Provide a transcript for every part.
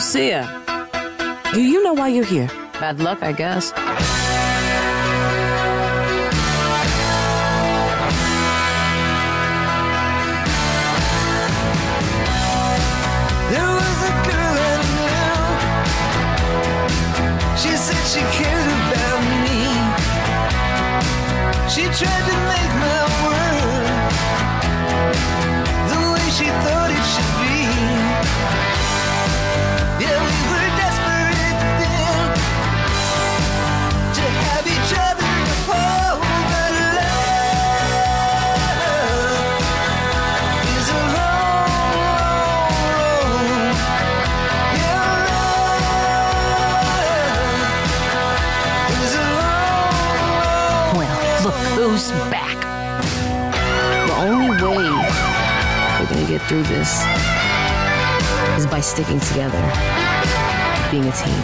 Lucia, do you know why you're here? Bad luck, I guess. There was a girl I knew. She said she cared about me. She tried to make my through this is by sticking together, being a team.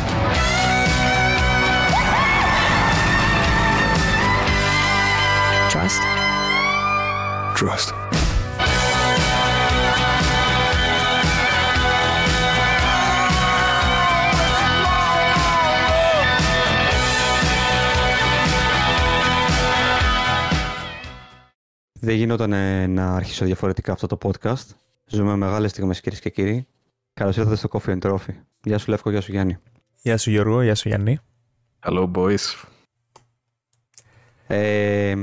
Trust? Trust. Δεν γινόταν ε, να αρχίσω διαφορετικά αυτό το podcast. Ζούμε μεγάλες στιγμές κυρίες και κύριοι. Καλώς ήρθατε στο Coffee and Trophy. Γεια σου Λεύκο, γεια σου Γιάννη. Γεια σου Γιώργο, γεια σου Γιάννη. Hello, boys. Ε,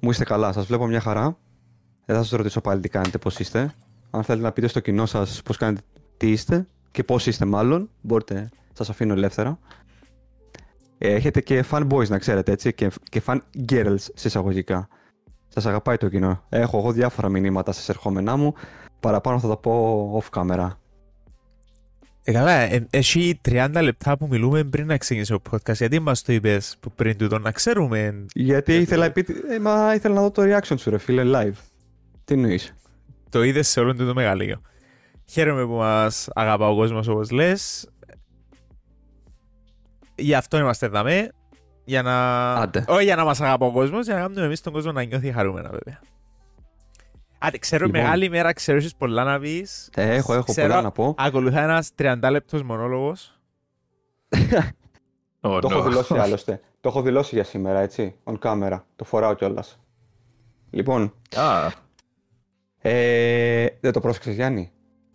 μου είστε καλά, σας βλέπω μια χαρά. Δεν θα σας ρωτήσω πάλι τι κάνετε, πώς είστε. Αν θέλετε να πείτε στο κοινό σας πώς κάνετε, τι είστε και πώς είστε μάλλον, μπορείτε, σας αφήνω ελεύθερα. Ε, έχετε και fan boys να ξέρετε έτσι και, και fan girls σε εισαγωγικά. Σας αγαπάει το κοινό. Έχω εγώ διάφορα μηνύματα σε ερχόμενά μου. Παραπάνω θα τα πω off camera. Ε, καλά, ε, έχει 30 λεπτά που μιλούμε πριν να ξεκινήσει το podcast. Γιατί μας το είπες που πριν τούτο να ξέρουμε. Γιατί ήθελα, επί... ε, μα ήθελα να δω το reaction σου ρε φίλε live. Τι εννοείς; Το είδες σε όλο το μεγαλείο. Χαίρομαι που μας αγαπά ο κόσμος όπως λες. Γι' αυτό είμαστε εδώ. Για να... Άντε. Όχι για να μας αγαπά ο κόσμος, για να κάνουμε εμείς τον κόσμο να νιώθει χαρούμενα βέβαια. Άντε, ξέρω Λοιπόν. μεγάλη μέρα, ξέρω έχεις πολλά να πεις. Ε, έχω, έχω Ξέρω, πολλά να πω. Ακολουθά ένας 30 λεπτός μονόλογος. Oh, Το έχω no. δηλώσει άλλωστε. Το έχω δηλώσει για σήμερα, έτσι. On camera. Το φοράω κιόλας. Λοιπόν, Α, ε, δεν το πρόσεξες Γιάννη;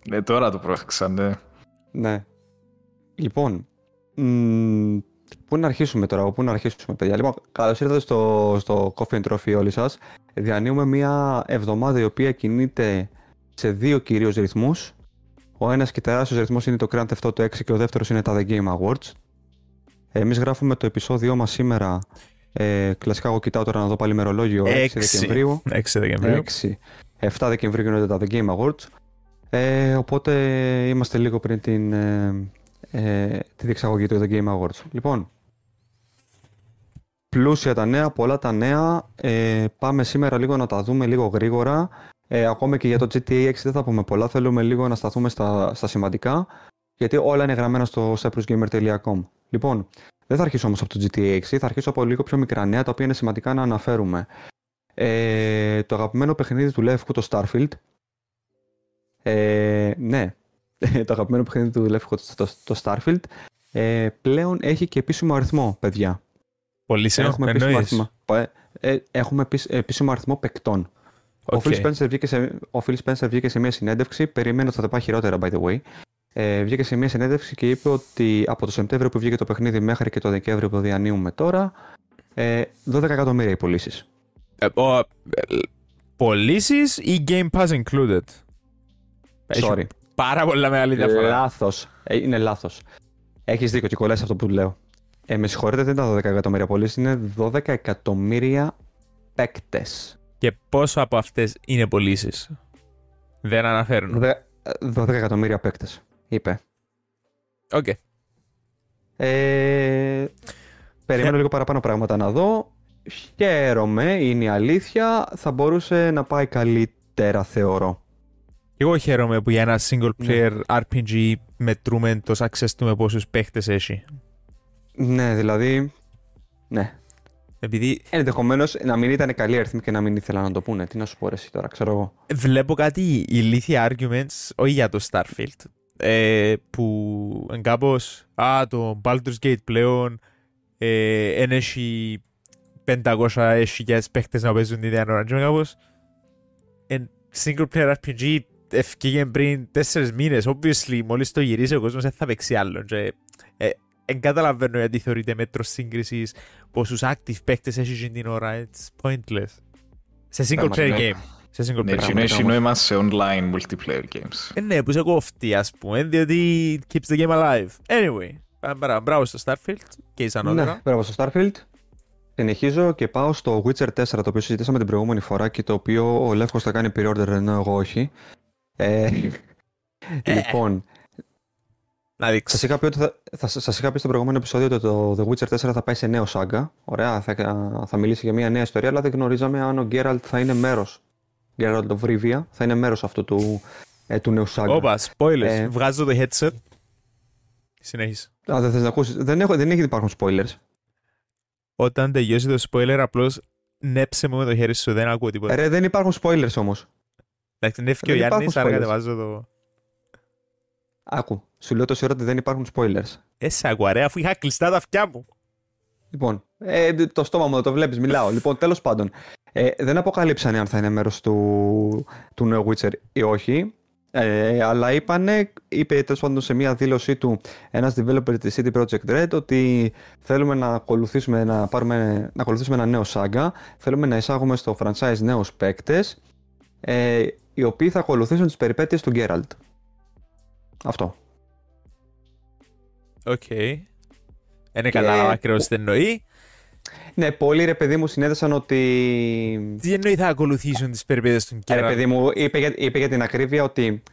ναι, τώρα το πρόσεξα, ναι. Ναι. Λοιπόν, μ, πού να αρχίσουμε τώρα, από πού να αρχίσουμε παιδιά. Λοιπόν, καλώς ήρθατε στο, στο Coffee and Trophy όλοι σας. Διανύουμε μια εβδομάδα η οποία κινείται σε δύο κυρίως ρυθμούς. Ο ένας και τεράστιος ρυθμός είναι το Grand Theft Auto 6 και ο δεύτερος είναι τα The Game Awards. Εμείς γράφουμε το επεισόδιό μας σήμερα. Ε, κλασικά εγώ κοιτάω τώρα να δω πάλι ημερολόγιο 6 Έξι. Δεκεμβρίου. 6 Δεκεμβρίου. 6. 7 Δεκεμβρίου γίνονται τα The Game Awards. Ε, οπότε είμαστε λίγο πριν την, ε, ε, τη διεξαγωγή του The Game Awards. Λοιπόν, πλούσια τα νέα, πολλά τα νέα. Ε, πάμε σήμερα λίγο να τα δούμε λίγο γρήγορα. Ε, ακόμα και για το GTA 6 δεν θα πούμε πολλά. Θέλουμε λίγο να σταθούμε στα, στα σημαντικά. Γιατί όλα είναι γραμμένα στο cyprusgamer.com. Λοιπόν, δεν θα αρχίσω όμως από το GTA 6, θα αρχίσω από λίγο πιο μικρά νέα, τα οποία είναι σημαντικά να αναφέρουμε. Ε, το αγαπημένο παιχνίδι του Λευκού, το Starfield. Ε, ναι, το αγαπημένο παιχνίδι του Λευκού, το, το Starfield. Ε, πλέον έχει και επίσημο αριθμό, παιδιά. Πολύ σε Έχουμε επίσημο εννοείς; αριθμό, ε, ε, έχουμε επίσ- επίσημο αριθμό παικτών. Ο, OK. Phil Spencer βγήκε σε, ο Phil Spencer βγήκε σε μια συνέντευξη, περίμενα ότι θα τα πάει χειρότερα by the way. Ε, βγήκε σε μια συνέντευξη και είπε ότι από το Σεπτέμβριο που βγήκε το παιχνίδι μέχρι και το Δεκέμβριο που διανύουμε τώρα, ε, 12 εκατομμύρια οι πωλήσει. Ε, ο, ε, Πωλήσεις ή Game Pass included; Έχει Sorry. Πάρα πολλά μεγάλη διαφορά. Λάθος. Ε, είναι λάθος. Έχεις δίκιο και κολλάει σε αυτό που λέω. Ε, με συγχωρείτε, δεν ήταν 12 εκατομμύρια πωλήσει, είναι 12 εκατομμύρια παίκτες. Και πόσο από αυτές είναι πωλήσεις; Δεν αναφέρουν. 12 εκατομμύρια παίκτες, είπε. Οκ. Ε, περιμένω λίγο παραπάνω πράγματα να δω. Χαίρομαι, είναι η αλήθεια. Θα μπορούσε να πάει καλύτερα, θεωρώ. Εγώ χαίρομαι που για ένα single Ναι. player RPG μετρούμε το success του με πόσους παίκτες έχει. Ναι, δηλαδή. Ναι. Επειδή Ενδεχομένως να μην ήταν καλοί αριθμοί και να μην ήθελαν να το πούνε. Τι να σου πω, ρε, εσύ τώρα, ξέρω εγώ. βλέπω κάτι ηλίθια arguments, όχι για το Starfield, ε, που εν κάπως α, το Baldur's Gate πλέον ε, εν έχει 500 χιλιάδες παίχτες να παίζουν την ίδια ώρα και κάπως εν single player RPG ευκήγε πριν τέσσερις μήνες obviously μόλις το γυρίσει ο κόσμος δεν θα παίξει άλλο και ε, εν καταλαβαίνω γιατί θεωρείται μέτρο σύγκρισης πόσους active παίχτες έχει την ώρα it's pointless σε single player Πραγματικά. game σε single Ναι, player εκείνο game. έχει νόημα σε online multiplayer games. Ε, ναι, που σε κόφτει, ας πούμε, διότι keeps the game alive. Anyway, πάμε παρά. Μπράβο στο Starfield και η Ναι, Σανόδερα. μπράβο στο Starfield. Συνεχίζω και πάω στο Witcher 4, το οποίο συζητήσαμε την προηγούμενη φορά και το οποίο ο Λεύκος θα κάνει pre-order ενώ εγώ όχι. Ε, λοιπόν, Να δείξω. σας είχα, πει ότι θα, θα, σας είχα πει στο προηγούμενο επεισόδιο ότι το The Witcher 4 θα πάει σε νέο σάγκα. Ωραία, θα, θα μιλήσει για μια νέα ιστορία, αλλά δεν γνωρίζαμε αν ο Geralt θα είναι μέρος. Geralt of Rivia θα είναι μέρος αυτού του, ε, του νέου σάγκα. Όπα, spoilers. Ε. Βγάζω το headset. Συνέχισε. Α, δεν θες να ακούσεις. Δεν, έχω, δεν έχει υπάρχουν spoilers. Όταν τελειώσει το spoiler, απλώς νέψε μου με το χέρι σου, δεν ακούω τίποτα. Ρε, δεν υπάρχουν spoilers όμως. Εντάξει, νεύει και ο δεν Γιάννης, υπάρχουν άρα spoilers. κατεβάζω το... Άκου, σου λέω τόση ώρα ότι δεν υπάρχουν spoilers. Ε, σε ακούω, ρε, αφού είχα κλειστά τα αυτιά μου. Λοιπόν, ε, το στόμα μου το βλέπεις, μιλάω. Λοιπόν, τέλος πάντων, ε, δεν αποκαλύψανε αν θα είναι μέρος του, του νέου Witcher ή όχι. Ε, αλλά είπανε, είπε τέλος πάντων σε μια δήλωσή του ένας developer της CD Projekt Red ότι θέλουμε να ακολουθήσουμε, να πάρουμε, να ακολουθήσουμε ένα νέο σάγκα, θέλουμε να εισάγουμε στο franchise νέους παίκτες ε, οι οποίοι θα ακολουθήσουν τις περιπέτειες του Geralt. Αυτό. Οκ. Δεν κατάλαβα ακριβώς τι εννοεί. Ναι, πολλοί ρε παιδί μου συνέδεσαν ότι Τι εννοεί θα ακολουθήσουν τις περιπέτειες του Ε, Ρε Geralt; παιδί μου, είπε για, είπε για την ακρίβεια ότι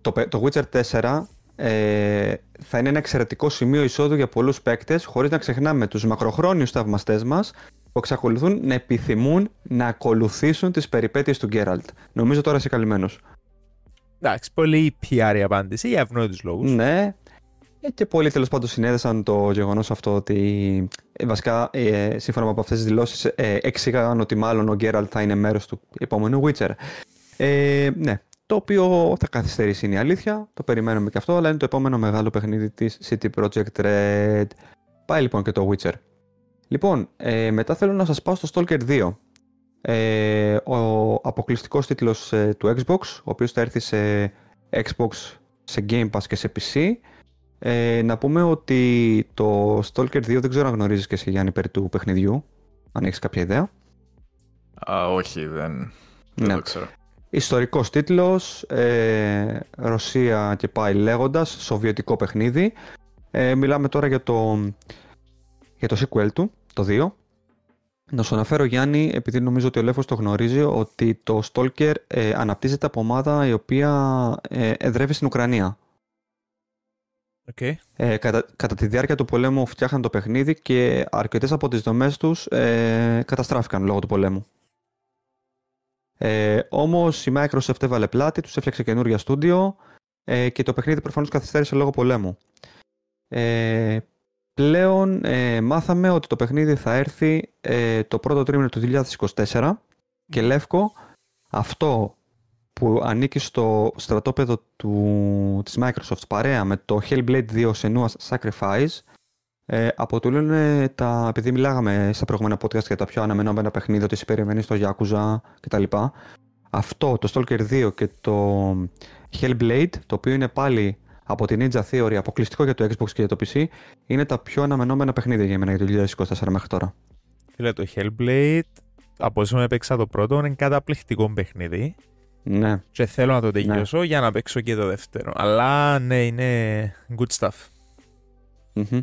το, πε- το Witcher 4 ε, θα είναι ένα εξαιρετικό σημείο εισόδου για πολλούς παίκτες, χωρίς να ξεχνάμε τους μακροχρόνιους θαυμαστές μας που εξακολουθούν να επιθυμούν να ακολουθήσουν τις περιπέτειες του Geralt. Νομίζω τώρα είσαι καλυμμένος. Εντάξει, πολύ PR η απάντηση, για ευνόητους λόγους. Ναι. Ε, Και πολλοί τέλος πάντων συνέδεσαν το γεγονός αυτό ότι ε, βασικά ε, σύμφωνα με αυτές τις δηλώσεις ε, εξήγαγαν ότι μάλλον ο Γκέραλτ θα είναι μέρος του επόμενου Witcher. Ε, ναι, το οποίο θα καθυστερήσει είναι η αλήθεια, το περιμένουμε και αυτό, αλλά είναι το επόμενο μεγάλο παιχνίδι της City Project Red. Πάει λοιπόν και το Witcher. Λοιπόν, ε, μετά θέλω να σας πάω στο Stalker 2. Ε, ο αποκλειστικός τίτλος ε, του Xbox, ο οποίος θα έρθει σε Xbox, σε Game Pass και σε PC. Ε, να πούμε ότι το Stalker 2 δεν ξέρω αν γνωρίζεις και εσύ Γιάννη περί του παιχνιδιού, αν έχεις κάποια ιδέα. Α, όχι, δεν, δεν Ναι. το ξέρω. Ιστορικός τίτλος, ε, Ρωσία και πάει λέγοντας, σοβιετικό παιχνίδι. Ε, μιλάμε τώρα για το, για το sequel του, το 2. Να σου αναφέρω Γιάννη, επειδή νομίζω ότι ο Λευκός το γνωρίζει, ότι το Stalker ε, αναπτύσσεται από ομάδα η οποία ε, εδρεύει στην Ουκρανία. Οκ. Ε, κατά, κατά τη διάρκεια του πολέμου φτιάχνανε το παιχνίδι και αρκετές από τις δομές τους ε, καταστράφηκαν λόγω του πολέμου. Ε, όμως η Microsoft έβαλε πλάτη, τους έφτιαξε καινούργια στούντιο ε, και το παιχνίδι προφανώς καθυστέρησε λόγω πολέμου. Ε, πλέον ε, μάθαμε ότι το παιχνίδι θα έρθει ε, το πρώτο τρίμηνο του 2024 και Λεύκο αυτό που ανήκει στο στρατόπεδο του, της Microsoft παρέα με το Hellblade 2 Senua's Sacrifice ε, αποτελούν ε, τα, επειδή μιλάγαμε στα προηγούμενα podcast για τα πιο αναμενόμενα παιχνίδια, ότι εσύ περιμένει στο Yakuza κτλ. Αυτό, το Stalker 2 και το Hellblade, το οποίο είναι πάλι από την Ninja Theory, αποκλειστικό για το Xbox και για το PC, είναι τα πιο αναμενόμενα παιχνίδια για μένα για το 2024 μέχρι τώρα. Φίλε, το Hellblade, από όσο με έπαιξα το πρώτο, είναι καταπληκτικό παιχνίδι. Ναι. Και θέλω να το τελειώσω για να παίξω και το δεύτερο. Αλλά ναι, είναι good stuff. Μμμ.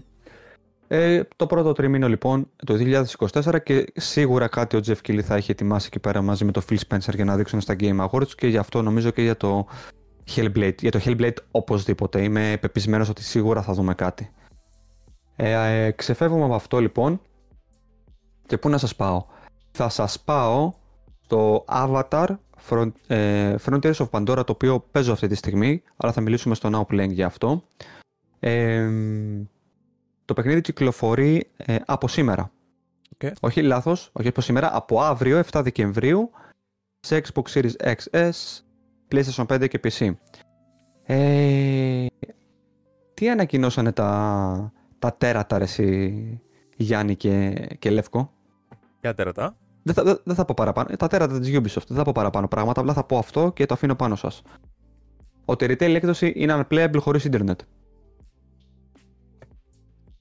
Ε, το πρώτο τριμήνο λοιπόν το 2024 και σίγουρα κάτι ο Jeff Keighley θα έχει ετοιμάσει εκεί πέρα μαζί με το Phil Spencer για να δείξουν στα Game Awards και γι' αυτό νομίζω και για το Hellblade. Για το Hellblade οπωσδήποτε. Είμαι πεπεισμένος ότι σίγουρα θα δούμε κάτι. Ε, ε, ξεφεύγουμε από αυτό λοιπόν και πού να σας πάω; Θα σας πάω στο Avatar Front, ε, Frontiers of Pandora το οποίο παίζω αυτή τη στιγμή αλλά θα μιλήσουμε στο Now Playing για αυτό. Ε, το παιχνίδι κυκλοφορεί ε, από σήμερα. Οκ. Όχι λάθος, όχι από σήμερα, από αύριο 7 Δεκεμβρίου σε Xbox Series XS, PlayStation 5 και PC. Ε, τι ανακοινώσανε τα, τα τέρατα ρε εσύ, Γιάννη και, και Λεύκο; Για τερατά. Δεν θα, δεν, δεν θα πω παραπάνω. Ε, Τα τέρατα της Ubisoft. Δεν θα πω παραπάνω πράγματα. Απλά θα πω αυτό και το αφήνω πάνω σας. Ότι η retail έκδοση είναι unplayable χωρίς ίντερνετ.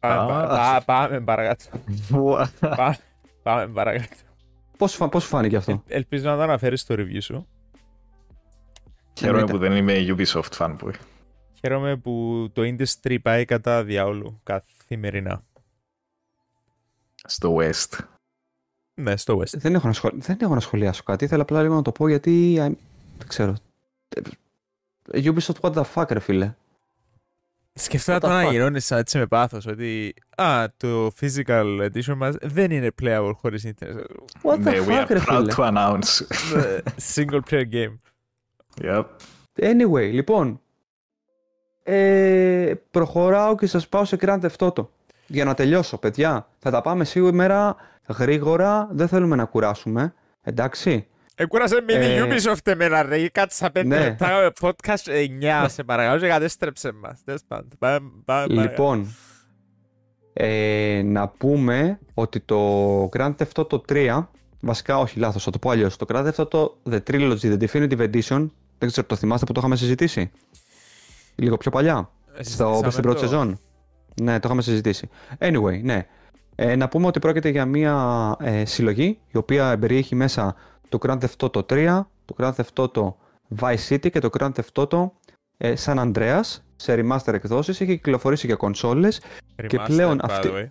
Πάμε, Α. πα- πα- πάμε παρακάτω. Πάμε- Πάμε παρακάτω. Πώς, σου φα- πώς σου φάνηκε αυτό; Ελπίζω να το αναφέρεις στο review σου. Χαίρομαι Εννοείται. που δεν είμαι Ubisoft fanboy. Χαίρομαι που το industry πάει κατά διάολου καθημερινά. Στο West. Ναι, στο West. Δεν έχω, να σχολ... δεν έχω να σχολιάσω κάτι. Ήθελα απλά λίγο να το πω γιατί. α, Δεν ξέρω. Ε, Ubisoft, what the fuck, ρε φίλε. Σκεφτόμαι What the το να fuck? γυρώνεις έτσι με πάθος ότι α, το physical edition μας δεν είναι playable χωρίς internet. What the Ναι, we fuck, are ρε proud φίλε. to announce. Single player game. Yep. Anyway, λοιπόν. Ε, προχωράω και σας πάω σε Grand Theft Auto. Για να τελειώσω, παιδιά. Θα τα πάμε σήμερα γρήγορα. Δεν θέλουμε να κουράσουμε. Εντάξει. Εκούρασε με η Ε, Ubisoft εμένα ρε, κάτσα πέντε ναι. λεπτά με podcast 9 σε παρακαλώ και κατέστρεψε μας. Τέλος πάντων, πάμε, πάμε παρακάτω. Λοιπόν, ε, να πούμε ότι το Grand Theft Auto 3, βασικά όχι λάθος, θα το πω αλλιώς, το Grand Theft Auto The Trilogy, The Definitive Edition, δεν ξέρω, το θυμάστε που το είχαμε συζητήσει; Λίγο πιο παλιά, στο, Συζητήσαμε στην πρώτη το. σεζόν. Ναι, το είχαμε συζητήσει. Anyway, ναι. Ε, να πούμε ότι πρόκειται για μια ε, συλλογή η οποία περιέχει μέσα το Grand Theft Auto 3, το Grand Theft Auto Vice City και το Grand Theft Auto ε, San Andreas σε remaster εκδόσεις. Έχει κυκλοφορήσει για κονσόλες. και Remastered, πλέον by the αυτή- way.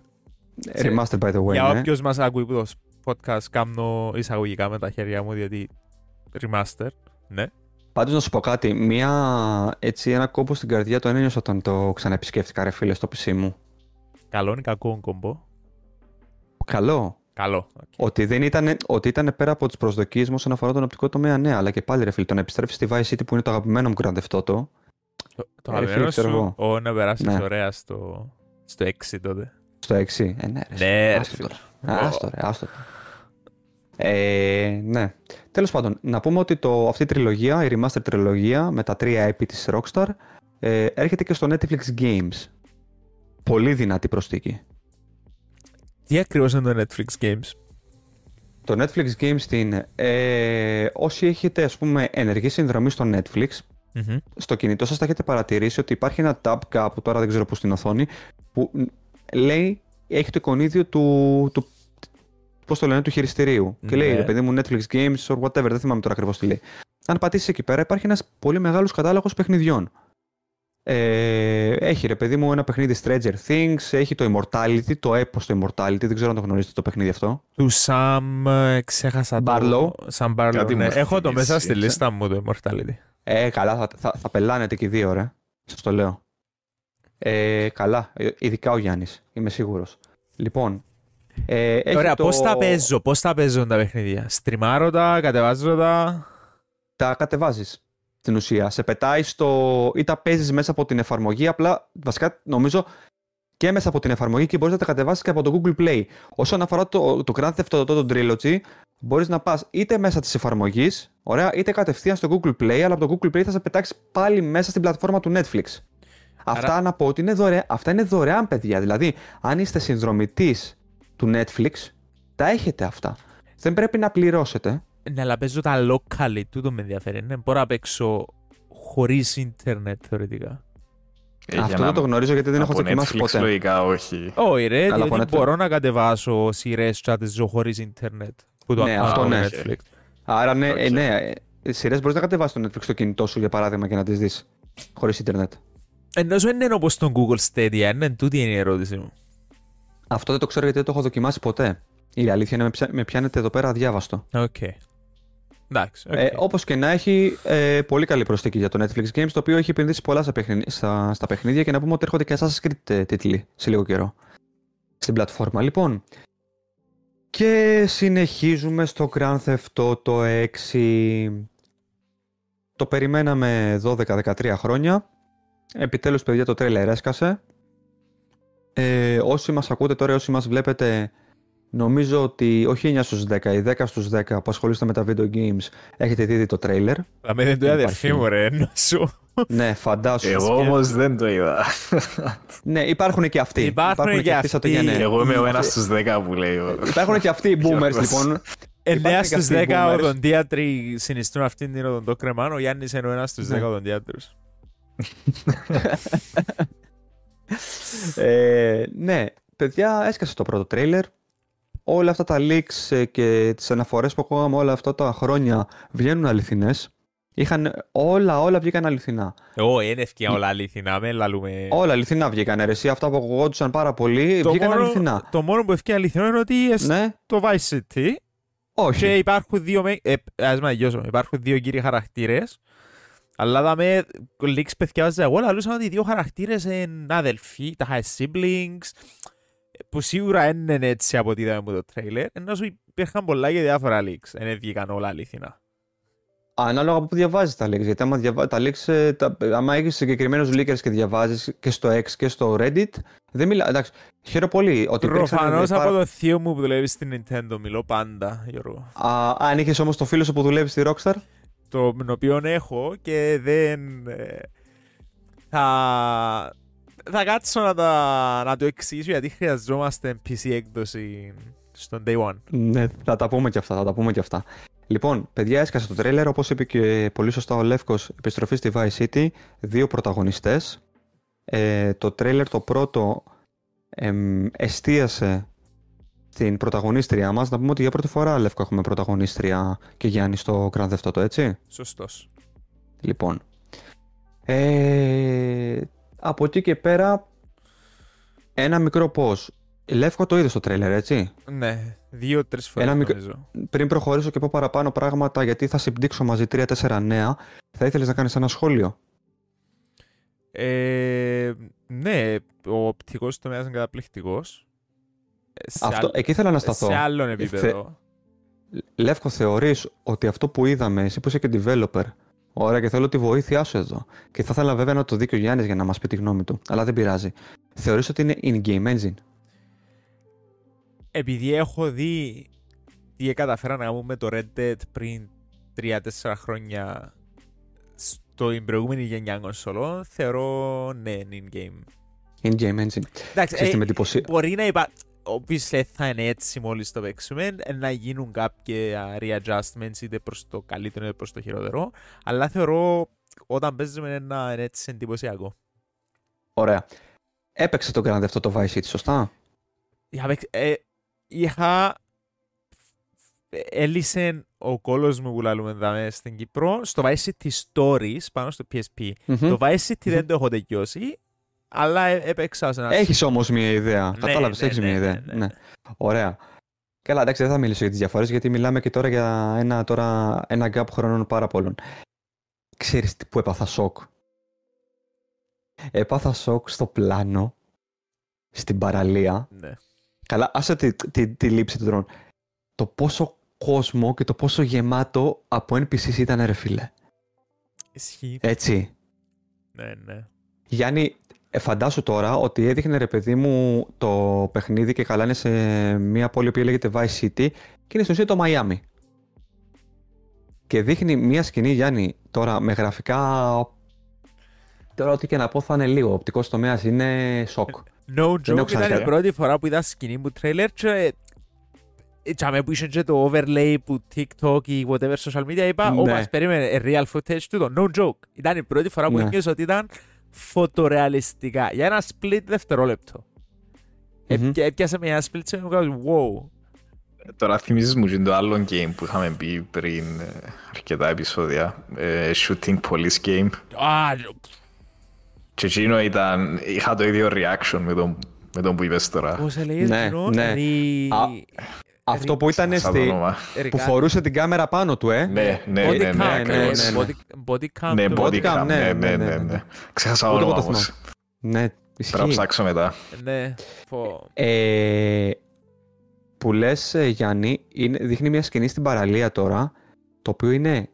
Ε, Σε- Remaster by the way, Για ναι. όποιος μας ακούει που το podcast κάνω εισαγωγικά με τα χέρια μου διότι remaster, ναι. Πάντως να σου πω κάτι, μια, έτσι, ένα κόμπο στην καρδιά το ένιωσα όταν το ξαναεπισκέφτηκα ρε φίλε στο PC μου. Καλό είναι κακό κομπό. Καλό. Καλό. οκ. Ότι δεν ήταν, ότι ήταν πέρα από τις προσδοκίες μου όσον αφορά τον οπτικό τομέα, ναι, αλλά και πάλι ρε φίλε, το να επιστρέψει στη Vice City που είναι το αγαπημένο μου Grand Theft Auto, Το, το Ε, αγαπημένο φίλε, ξέρω σου, εγώ. ο, να περάσεις Ναι. ωραία στο, στο 6 τότε. στο 6. Ε, ναι, ρε. Ναι, ρε άστο φίλε. τώρα. Άστο ρε, άστο. Ε, ναι. Τέλος πάντων, να πούμε ότι το, αυτή η τριλογία, η remaster τριλογία με τα τρία έπη της Rockstar, ε, έρχεται και στο Netflix Games. Πολύ δυνατή προσθήκη. Τι ακριβώς είναι το Netflix Games; Το Netflix Games τι είναι. Ε, όσοι έχετε ας πούμε ενεργή συνδρομή στο Netflix, Μμμ. στο κινητό σας θα έχετε παρατηρήσει ότι υπάρχει ένα tab κάπου, τώρα δεν ξέρω πού στην οθόνη, που μ, λέει, έχει το εικονίδιο του, του πώς το λένε, του χειριστηρίου. Και λέει, Ναι. ρε παιδί μου, Netflix Games or whatever, δεν θυμάμαι τώρα ακριβώς τι λέει. Αν πατήσεις εκεί πέρα υπάρχει ένας πολύ μεγάλος κατάλογος παιχνιδιών. Ε, έχει ρε παιδί μου ένα παιχνίδι Stranger Things, έχει το Immortality, το έπος το Immortality, δεν ξέρω αν το γνωρίζετε το παιχνίδι αυτό. Του Sam, ε, ξέχασα Barlow. το. Sam Barlow, Κάτι ναι. μου Έχω το θυμίζει, μέσα στη έτσι. λίστα μου το Immortality. Ε, καλά, θα, θα, θα πελάνετε και οι δύο, ρε. Σας το λέω. Ε, καλά, ε, ειδικά ο Γιάννης, είμαι σίγουρος. Λοιπόν, ε, έχει Ωραία, το... πώς τα παίζω, πώς τα παίζω τα παιχνίδια; Στριμάρω τα, κατεβάζω τα; Τα κατεβάζεις, στην ουσία. Σε πετάει στο... ή τα παίζεις μέσα από την εφαρμογή, απλά, βασικά, νομίζω, και μέσα από την εφαρμογή και μπορείς να τα κατεβάσεις και από το Google Play. Όσον αφορά το, το Grand Theft Auto, το Trilogy, μπορείς να πας είτε μέσα της εφαρμογής, ωραία, είτε κατευθείαν στο Google Play, αλλά από το Google Play θα σε πετάξει πάλι μέσα στην πλατφόρμα του Netflix. Αυτά να πω ότι είναι δωρεάν, αυτά είναι δωρεάν, παιδιά. Δηλαδή, αν είστε συνδρομητής του Netflix, τα έχετε αυτά. Δεν πρέπει να πληρώσετε. Ναι, αλλά παίζω τα locally, τούτο με ενδιαφέρει. Ναι, μπορώ να παίξω χωρίς ίντερνετ θεωρητικά. Ε, για Αυτό να- δεν το γνωρίζω γιατί δεν έχω από δοκιμάσει Netflix ποτέ. λογικά όχι. Όχι ρε, Καλά, διότι από Netflix. μπορώ να κατεβάσω σειρές και να τις δω χωρίς ίντερνετ. Που το Ναι, account αυτό του ναι. Netflix. Άρα, ναι, ε, Οκ. ναι ε, σειρές μπορείς να κατεβάσεις το Netflix στο κινητό σου, για παράδειγμα, και να τις δεις χωρίς ίντερνετ. Ενώ σου είναι όπως τον Google Stadia, είναι τούτη είναι η ερώτηση μου. Αυτό δεν το ξέρω γιατί δεν το έχω δοκιμάσει ποτέ. Η αλήθεια είναι με, πια- με πιάνετε εδώ πέρα αδιάβαστο. Οκ. Εντάξει, οκ. Ε, Όπως και να έχει, ε, πολύ καλή προσθήκη για το Netflix Games, το οποίο έχει επενδύσει πολλά στα, παιχνι- στα, στα παιχνίδια και να πούμε ότι έρχονται και Assassin's Creed ε, τίτλοι σε λίγο καιρό στην πλατφόρμα. Λοιπόν, και συνεχίζουμε στο Grand Theft Auto 6. Το περιμέναμε 12-13 χρόνια. Επιτέλους, παιδιά, το τρέλερ έσκασε. Ε, όσοι μας ακούτε τώρα, όσοι μας βλέπετε, νομίζω ότι όχι 9 στους 10, οι 10 στους 10 που ασχολείστε με τα video games έχετε δει το τρέιλερ. Θα με δεν το η υπάρχει. αδερφή μου ρε, ενώ σου. ναι, φαντάσου. Εγώ όμως δεν το είδα. Ναι, υπάρχουν και αυτοί. Υπάρχουν και αυτοί σαν το αυτοί. Γιάννη. Εγώ είμαι ο ένας στους 10 που λέει. ο- Υπάρχουν και αυτοί οι boomers Γιώργος. λοιπόν. 9 Υπάρχουν και στους αυτοί οι 10 boomers. οδοντίατροι συνιστούν αυτήν την οδοντόκρεμα, ο Γιάννης είναι ο ένας στους Ναι. 10 οδοντίατρους. Ε, ναι, παιδιά, έσκασε το πρώτο τρέιλερ. Όλα αυτά τα leaks ε, και τις αναφορές που ακούγαμε όλα αυτά τα χρόνια βγαίνουν αληθινές. Είχαν, όλα, όλα βγήκαν αληθινά. Ω, είναι ευκαιρία όλα αληθινά, με λαλούμε. Όλα αληθινά βγήκαν. Ρε, εσύ, αυτά που ακουγόντουσαν πάρα πολύ Το βγήκαν μόνο, αληθινά. το μόνο που ευκαιρία αληθινό είναι ότι είναι Ναι, στο Vice City όχι. και υπάρχουν δύο, με- ε, ας με αγιώσω, υπάρχουν δύο κύριοι χαρακτήρες αλλά δαμε leaks παιδιά εγώ λαλούσαν ότι οι δύο χαρακτήρες είναι αδελφοί, τα high siblings που σίγουρα είναι έτσι από ό,τι είδαμε από το τρέιλερ ενώ σου υπήρχαν πολλά και διάφορα leaks, δεν βγήκαν όλα αληθινά. Ανάλογα από που διαβάζεις τα leaks. Γιατί άμα διαβα... τα leaks, ε, τα... άμα έχεις συγκεκριμένους leakers και διαβάζεις και στο X και στο Reddit, δεν μιλά. Εντάξει, χαίρομαι πολύ ότι υπήρξαν Προφανώς πάρα- από το θείο μου που δουλεύει στην Nintendo μιλώ πάντα, Γιώργο. Α, αν είχες όμως το φίλο σου που δουλεύει στη Rockstar; Τον οποίο έχω και δεν ε, θα, θα κάτσω να, τα, να το εξηγήσω γιατί χρειαζόμαστε PC έκδοση στον Day One. Ναι, θα τα πούμε και αυτά, θα τα πούμε και αυτά. Λοιπόν, παιδιά, έσκασε το τρέλερ, όπως είπε και πολύ σωστά ο Λεύκος, επιστροφή στη Vice City, δύο πρωταγωνιστές. Ε, το τρέλερ το πρώτο εμ, εστίασε στην πρωταγωνίστρια μας. Να πούμε ότι για πρώτη φορά, Λεύκο, έχουμε πρωταγωνίστρια και Γιάννη στο Grand Theft Auto, έτσι; Σωστός. Λοιπόν. Ε, από εκεί και πέρα, ένα μικρό πώς. Λεύκο το είδες στο τρέλερ, έτσι; Ναι, δύο-τρεις φορές Ένα μικρό- νομίζω. πριν προχωρήσω και πω παραπάνω πράγματα, γιατί θα συμπτύξω μαζί 3-4 νέα, θα ήθελες να κάνεις ένα σχόλιο; Ε, ναι, ο οπτικός τομέας είναι καταπληκτικός. Ε, σε Αυτό, άλλ- εκεί ήθελα να σταθώ. Σε άλλον επίπεδο. Λεύκο, θεωρείς ότι αυτό που είδαμε, εσύ που είσαι και developer, ωραία και θέλω τη βοήθειά σου εδώ, και θα ήθελα βέβαια να το δει και ο Γιάννης για να μας πει τη γνώμη του, αλλά δεν πειράζει. Θεωρείς ότι είναι in-game engine; επειδή έχω δει τι καταφέραν να κάνουν με το Red Dead πριν 3-4 χρόνια στην προηγούμενη γενιά κονσολών, θεωρώ ναι, in-game. In-game engine. Εντάξει, Ξέρεις τι ε, με εντυπωσία- μπορεί να υπάρχει. Obviously θα είναι έτσι μόλις το παίξουμε, ε, να γίνουν κάποια readjustments είτε προς το καλύτερο είτε προς το χειρότερο, αλλά θεωρώ όταν παίζουμε ένα είναι έτσι εντυπωσιακό. Ωραία. Έπαιξε το Grand Theft Auto Vice City, σωστά; Είχα παίξει- ε, είχα έλυσε ο κόλος μου που λαλούμε δάμε στην Κύπρο στο Vice City Stories πάνω στο PSP. Μμμ. Το Vice City δεν το έχω τελειώσει, αλλά ε- έπαιξα ως ένας... Έχεις όμως μια ιδέα. Ναι, Κατάλαβες, ναι, έχεις ναι, μια ναι, ιδέα. ναι, Ναι. ναι. Ωραία. Καλά, εντάξει, δεν θα μιλήσω για τις διαφορές, γιατί μιλάμε και τώρα για ένα, τώρα, ένα gap χρόνων πάρα πολλών. Ξέρεις τι- που έπαθα σοκ; Έπαθα σοκ στο πλάνο, στην παραλία. Ναι. Καλά, άσε τη, τη, τη λήψη του drone. Το πόσο κόσμο και το πόσο γεμάτο από NPCs ήταν, ρε φίλε. Ισχύει. Έτσι. Ναι, ναι. Γιάννη, ε, φαντάσου τώρα ότι έδειχνε ρε παιδί μου το παιχνίδι και καλά είναι σε μια πόλη που λέγεται Vice City και είναι στην ουσία το Miami. Και δείχνει μια σκηνή, Γιάννη, τώρα με γραφικά. Τώρα, ό,τι και να πω θα είναι λίγο. Ο οπτικός τομέας είναι σοκ. No έχω joke, ήταν ξαναδεί. η πρώτη φορά που είδα σκηνή μου τρέιλερ και ε, τσάμε που είχε και το overlay που TikTok ή whatever social media είπα, Ναι. «Ω, μας περίμενε ε, real footage τούτο». No joke. Ήταν η πρώτη φορά που Ναι. ένιωσα ότι ήταν φωτορεαλιστικά. Για ένα split δευτερόλεπτο. Ε, Μμμ. και Έπιασε με ένα split και μου κάνω wow. Τώρα θυμίζεις μου και το άλλο game που είχαμε πει πριν ε, αρκετά επεισόδια. ε, Shooting Police Game. Α, Και εκείνο ήταν, είχα το ίδιο reaction με τον, με τον που είπες τώρα. πώς σε λέγεται Ναι, εκείνο, ναι. Ρι- Α, Αυτό που ήταν Σαν το στη... όνομα. που ρικά- φορούσε την κάμερα πάνω του, ε. Ναι, ναι, Body ναι, ναι, cam, ακριβώς. ναι, ναι. body- Body cam. Ναι, το- body cam, cam, ναι, ναι, ναι, ναι, ναι, ναι, ναι. ναι. Ξέχασα Ούτε όνομα εγώ το όμως. Ναι, Πρέπει να ισχύει. ψάξω μετά. Ναι, πω. Ε, που λες ε, Γιάννη, είναι, δείχνει μια σκηνή στην παραλία τώρα, το οποίο είναι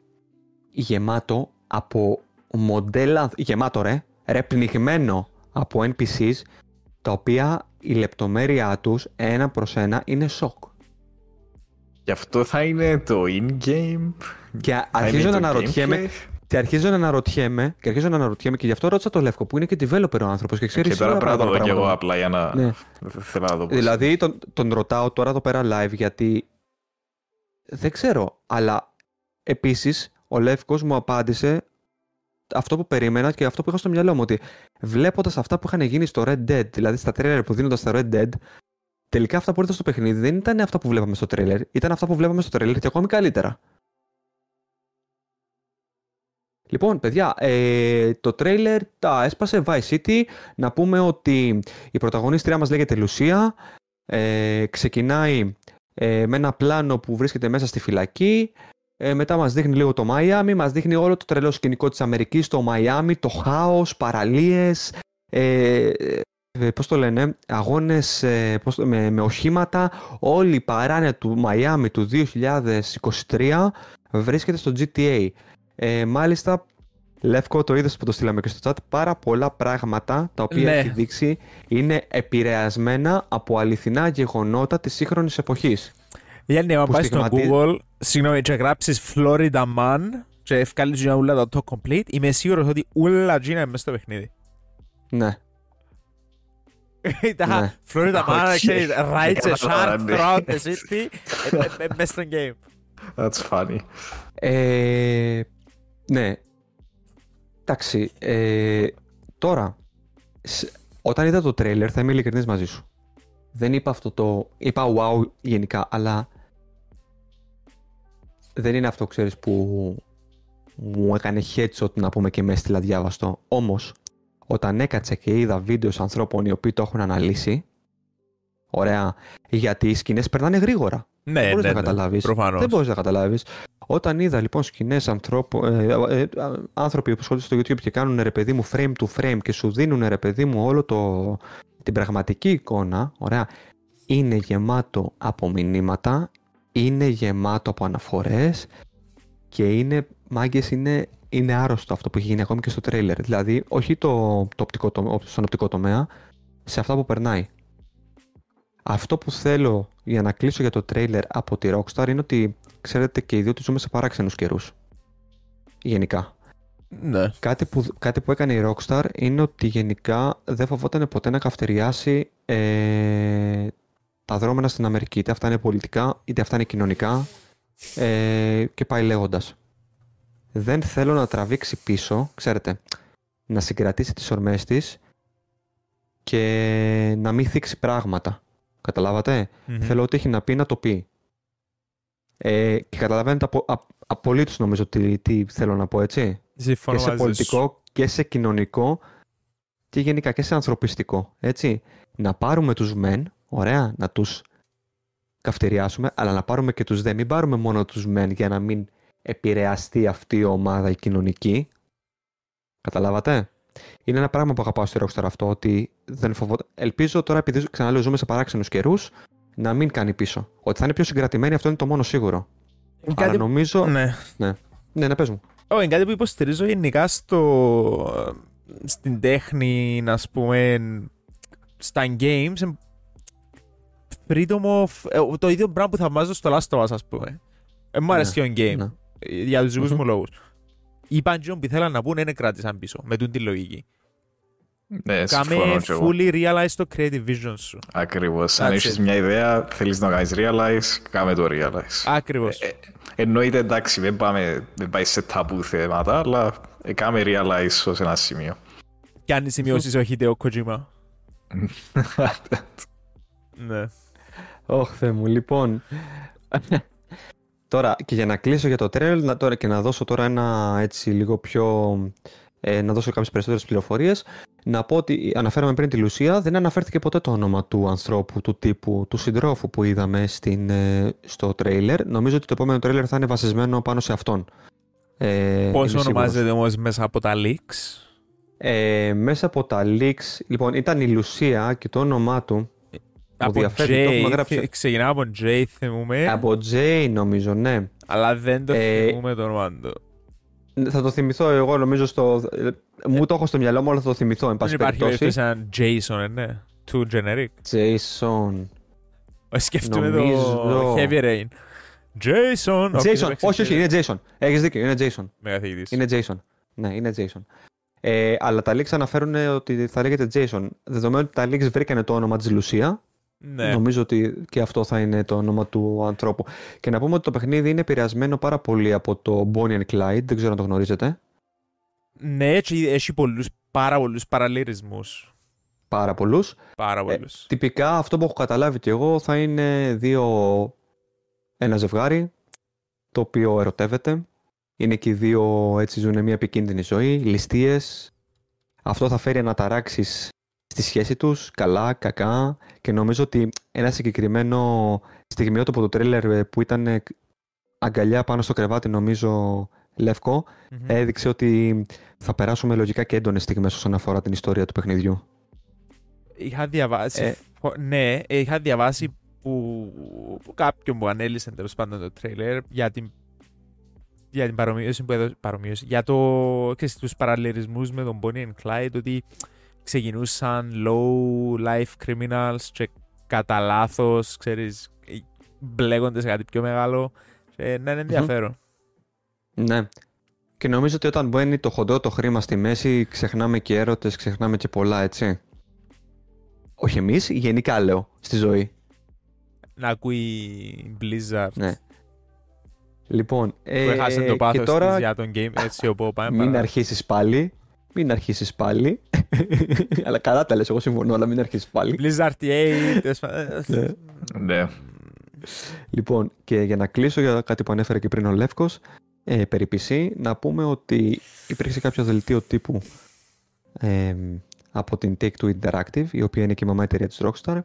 γεμάτο από μοντέλα, γεμάτο ρε, ρε πνιγμένο από NPCs, τα οποία η λεπτομέρειά τους ένα προς ένα είναι σοκ. Γι' αυτό θα είναι το in-game. Και θα αρχίζω είναι να το αναρωτιέμαι, gameplay. Και αρχίζω να αναρωτιέμαι, και αρχίζω να αναρωτιέμαι και γι' αυτό ρώτησα το Λεύκο που είναι και developer ο άνθρωπος και ξέρεις Και τώρα σίγουρα πρέπει να το δω πράγματα. κι εγώ απλά για να. Ναι. Δεν θέλω να το πω. Δηλαδή τον, τον ρωτάω τώρα εδώ πέρα live γιατί δεν ξέρω, αλλά επίσης ο Λεύκος μου απάντησε αυτό που περίμενα και αυτό που είχα στο μυαλό μου ότι βλέποντας αυτά που είχαν γίνει στο Red Dead, δηλαδή στα τρέλερ που δίνονταν στο Red Dead, τελικά αυτά που ήρθαν στο παιχνίδι δεν ήταν αυτά που βλέπαμε στο τρέλερ, ήταν αυτά που βλέπαμε στο τρέλερ και ακόμη καλύτερα. Λοιπόν, παιδιά, ε, το τρέιλερ τα έσπασε Vice City. Να πούμε ότι η πρωταγωνίστρια μας λέγεται Λουσία. Ε, ξεκινάει ε, με ένα πλάνο που βρίσκεται μέσα στη φυλακή. Ε, μετά μας δείχνει λίγο το Μαϊάμι, μας δείχνει όλο το τρελό σκηνικό της Αμερικής, το Μαϊάμι, το χάος, παραλίες, ε, ε, πώς το λένε, αγώνες ε, πώς το- με, με οχήματα. Όλη η παράνοια του Μαϊάμι του 2023 βρίσκεται στο GTA. Ε, μάλιστα, Λεύκο, το είδες που το στείλαμε και στο chat, πάρα πολλά πράγματα τα οποία Ναι. έχει δείξει είναι επηρεασμένα από αληθινά γεγονότα της σύγχρονης εποχής. Γιάννη, άμα που πάει στο στιγματι- Google, συγγνώμη, και γράψεις Florida Man και ευκάλεις για όλα τα το complete, είμαι σίγουρος ότι όλα εκείνα είναι μέσα στο παιχνίδι. Ναι. Κατάλαβα, shark ναι. throughout the city, ε, ε, ε, μέσα στο game. That's funny. Ε, ναι. Εντάξει. Ε, τώρα, σ- όταν είδα το τρέιλερ, θα είμαι ειλικρινής μαζί σου. Δεν είπα αυτό το... Είπα wow γενικά, αλλά δεν είναι αυτό, ξέρεις, που μου έκανε headshot να πούμε και με έστειλα διάβαστο. Όμως, όταν έκατσα και είδα βίντεο ανθρώπων οι οποίοι το έχουν αναλύσει, ωραία, γιατί οι σκηνές περνάνε γρήγορα. Ναι, Δεν μπορείς ναι, να ναι, καταλάβεις. προφανώς. Δεν μπορείς να καταλάβεις. Όταν είδα λοιπόν σκηνές ανθρώπου, ε, ε, ε, άνθρωποι που ασχολούνται στο YouTube και κάνουν ρε παιδί μου frame to frame και σου δίνουν ρε παιδί μου όλο το, την πραγματική εικόνα, ωραία, είναι γεμάτο από μηνύματα, είναι γεμάτο από αναφορές και είναι, μάγκες, είναι, είναι άρρωστο αυτό που έχει γίνει ακόμη και στο τρέιλερ. Δηλαδή, όχι το, το οπτικό, το, στον οπτικό τομέα, σε αυτά που περνάει. Αυτό που θέλω για να κλείσω για το τρέιλερ από τη Rockstar είναι ότι ξέρετε και οι δύο ότι ζούμε σε παράξενους καιρούς. Γενικά. Ναι. Κάτι που, κάτι που έκανε η Rockstar είναι ότι γενικά δεν φοβόταν ποτέ να καυτεριάσει ε, τα δρόμενα στην Αμερική. Είτε αυτά είναι πολιτικά, είτε αυτά είναι κοινωνικά ε, και πάει λέγοντας. Δεν θέλω να τραβήξει πίσω, ξέρετε, να συγκρατήσει τις ορμές της και να μην θίξει πράγματα. Καταλάβατε; Μμμ. Θέλω ό,τι έχει να πει να το πει. Ε, και καταλαβαίνετε απο, α, απολύτως νομίζω τι, τι θέλω να πω, έτσι Συμφωνώ και σε μαζί σου. πολιτικό και σε κοινωνικό και γενικά και σε ανθρωπιστικό. Έτσι. Να πάρουμε τους μεν, ωραία, να τους καυτηριάσουμε, αλλά να πάρουμε και τους δε. Μην πάρουμε μόνο τους μεν για να μην επηρεαστεί αυτή η ομάδα η κοινωνική. Καταλάβατε; Είναι ένα πράγμα που αγαπάω στη Rockstar αυτό, ότι δεν φοβόταν. Ελπίζω τώρα, επειδή ξαναλέω ζούμε σε παράξενους καιρούς, να μην κάνει πίσω. Ότι θα είναι πιο συγκρατημένη, αυτό είναι το μόνο σίγουρο. Είναι Αλλά κάτι- νομίζω. Ναι. Ναι, να πες μου. Όχι, είναι κάτι που υποστηρίζω γενικά στο... στην τέχνη, να πούμε, στα games. ε, Freedom of... ε, Το ίδιο πράγμα που θαυμάζω στο Last of Us, ας πούμε. Ε, μου αρέσει ο game, Ναι. Ε, για τους δικούς Μμμ. μου λόγους. Οι παντζιόν που θέλαν να πούνε είναι κράτησαν πίσω, με τούν τη λογική. Ναι, Κάμε συμφωνώ κι εγώ. fully realize το creative vision σου. Ακριβώς. Αν That's έχεις it. μια ιδέα, θέλεις να κάνεις realize, κάμε το realize. Ακριβώς. Ε, εννοείται εντάξει, δεν, πάμε, δεν πάει σε ταμπού θέματα, αλλά ε, κάμε realize ως ένα σημείο. Και αν σημειώσεις ο Hideo Kojima. Ναι. Ωχ, Θεέ μου, λοιπόν. Τώρα, και για να κλείσω για το τρέλ να, τώρα, και να δώσω τώρα ένα έτσι λίγο πιο... Ε, να δώσω κάποιες περισσότερες πληροφορίες. Να πω ότι αναφέραμε πριν τη Λουσία, δεν αναφέρθηκε ποτέ το όνομα του ανθρώπου, του τύπου, του συντρόφου που είδαμε στην, ε, στο τρέιλερ. Νομίζω ότι το επόμενο τρέιλερ θα είναι βασισμένο πάνω σε αυτόν. Ε, Πώς είμαι σίγουρος. ονομάζεται όμως μέσα από τα leaks; Ε, μέσα από τα leaks, λοιπόν, ήταν η Λουσία και το όνομά του Από διαφέρει, το έχουμε J, γράψει. ξεκινά από J θυμούμε, από Jay νομίζω, ναι. αλλά δεν το Ε, θυμούμε το όνομα του. Θα το θυμηθώ εγώ νομίζω στο. Μου το έχω στο μυαλό μου, αλλά θα το θυμηθώ. Εν Δεν πάση υπάρχει περιπτώσει. περίπτωση έναν Jason, ε, ναι. Too generic. Jason. Ε, Σκέφτομαι Νομίζω- το Heavy Rain. Jason! Jason, όχι, όχι, είναι Jason. Έχεις δίκιο, είναι Jason. Μεγαθηγητής. Είναι Jason. Ναι, είναι Jason. Ε, αλλά τα leaks αναφέρουν ότι θα λέγεται Jason. Δεδομένου ότι τα leaks βρήκανε το όνομα της Λουσία, Ναι. νομίζω ότι και αυτό θα είναι το όνομα του ανθρώπου. Και να πούμε ότι το παιχνίδι είναι επηρεασμένο πάρα πολύ από το Bonnie and Clyde, δεν ξέρω αν το γνωρίζετε. Ναι, έχει, έχει πολλούς, πάρα πολλούς παραλληλισμούς. Πάρα πολλούς. Πάρα Ε, πολλούς. τυπικά αυτό που έχω καταλάβει και εγώ θα είναι δύο, ένα ζευγάρι το οποίο ερωτεύεται. Είναι και οι δύο έτσι ζουν μια επικίνδυνη ζωή, ληστείες. Αυτό θα φέρει αναταράξεις στη σχέση τους, καλά, κακά και νομίζω ότι ένα συγκεκριμένο στιγμιότοπο του τρέλερ ε, που ήταν ε, αγκαλιά πάνω στο κρεβάτι νομίζω λευκό Μμμ. έδειξε ότι θα περάσουμε λογικά και έντονες στιγμές όσον αφορά την ιστορία του παιχνιδιού. Είχα διαβάσει. Ε. φο- Ναι, είχα διαβάσει που, που κάποιον που ανέλησε τέλος πάντων το τρέιλερ για την, για την παρομοίωση που έδωσε. Παρομοίωση, για το, ξέρεις, τους παραλληλισμούς με τον Bonnie and Clyde ότι ξεκινούσαν low life criminals και κατά λάθος, ξέρεις, μπλέκονται σε κάτι πιο μεγάλο. Και να είναι ενδιαφέρον. Ναι. Και νομίζω ότι όταν μπαίνει το χοντρό το χρήμα στη μέση, ξεχνάμε και έρωτες, ξεχνάμε και πολλά, έτσι. Όχι εμείς, γενικά λέω, στη ζωή. Να ακούει Blizzard Ναι. Λοιπόν, που ε, έχασε το και πάθος τώρα της για τον game έτσι όπου πάμε. μην παρά- αρχίσεις πάλι. Μην αρχίσεις πάλι. αλλά καλά τα λες, εγώ συμφωνώ, αλλά μην αρχίσεις πάλι. Blizzard EA, τέλος πάντων. Ναι. Ναι. Λοιπόν, και για να κλείσω για κάτι που ανέφερε και πριν ο Λεύκος, ε, περί PC, να πούμε ότι υπήρξε κάποιο δελτίο τύπου ε, από την Take-Two Interactive, η οποία είναι και η μαμά εταιρεία της Rockstar,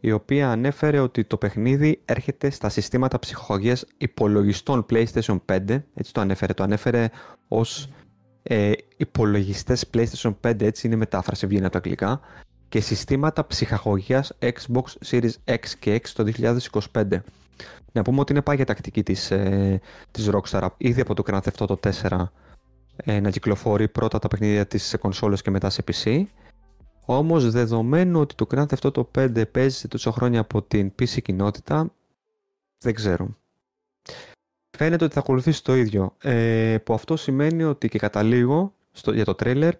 η οποία ανέφερε ότι το παιχνίδι έρχεται στα συστήματα ψυχολογίας υπολογιστών PlayStation 5, έτσι το ανέφερε, το ανέφερε ως ε, υπολογιστές PlayStation 5, έτσι είναι η μετάφραση, βγαίνει από τα αγγλικά, και συστήματα ψυχαγωγίας Xbox Series X και X το 2025. Να πούμε ότι είναι πάγια τακτική της, ε, της Rockstar ήδη από το Grand Theft Auto 4 ε, να κυκλοφορεί πρώτα τα παιχνίδια της σε κονσόλες και μετά σε PC. Όμως δεδομένου ότι το Grand Theft Auto 5 παίζει τόσο χρόνια από την PC κοινότητα, δεν ξέρω. Φαίνεται ότι θα ακολουθήσει το ίδιο. Ε, που αυτό σημαίνει ότι και κατά λίγο στο, για το τρέλερ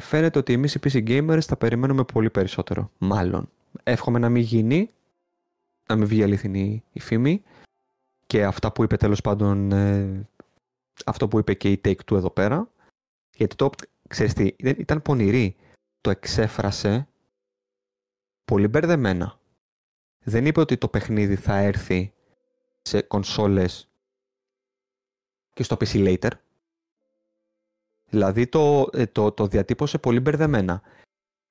φαίνεται ότι εμείς οι PC gamers θα περιμένουμε πολύ περισσότερο. Μάλλον. Εύχομαι να μην γίνει, να μην βγει αληθινή η φήμη και αυτά που είπε τέλος πάντων ε, αυτό που είπε και η Take-Two εδώ πέρα γιατί το, ξέρεις τι, ήταν- ήταν πονηρή το εξέφρασε πολύ μπερδεμένα δεν είπε ότι το παιχνίδι θα έρθει σε κονσόλες και στο PC later δηλαδή το, ε, το, το διατύπωσε πολύ μπερδεμένα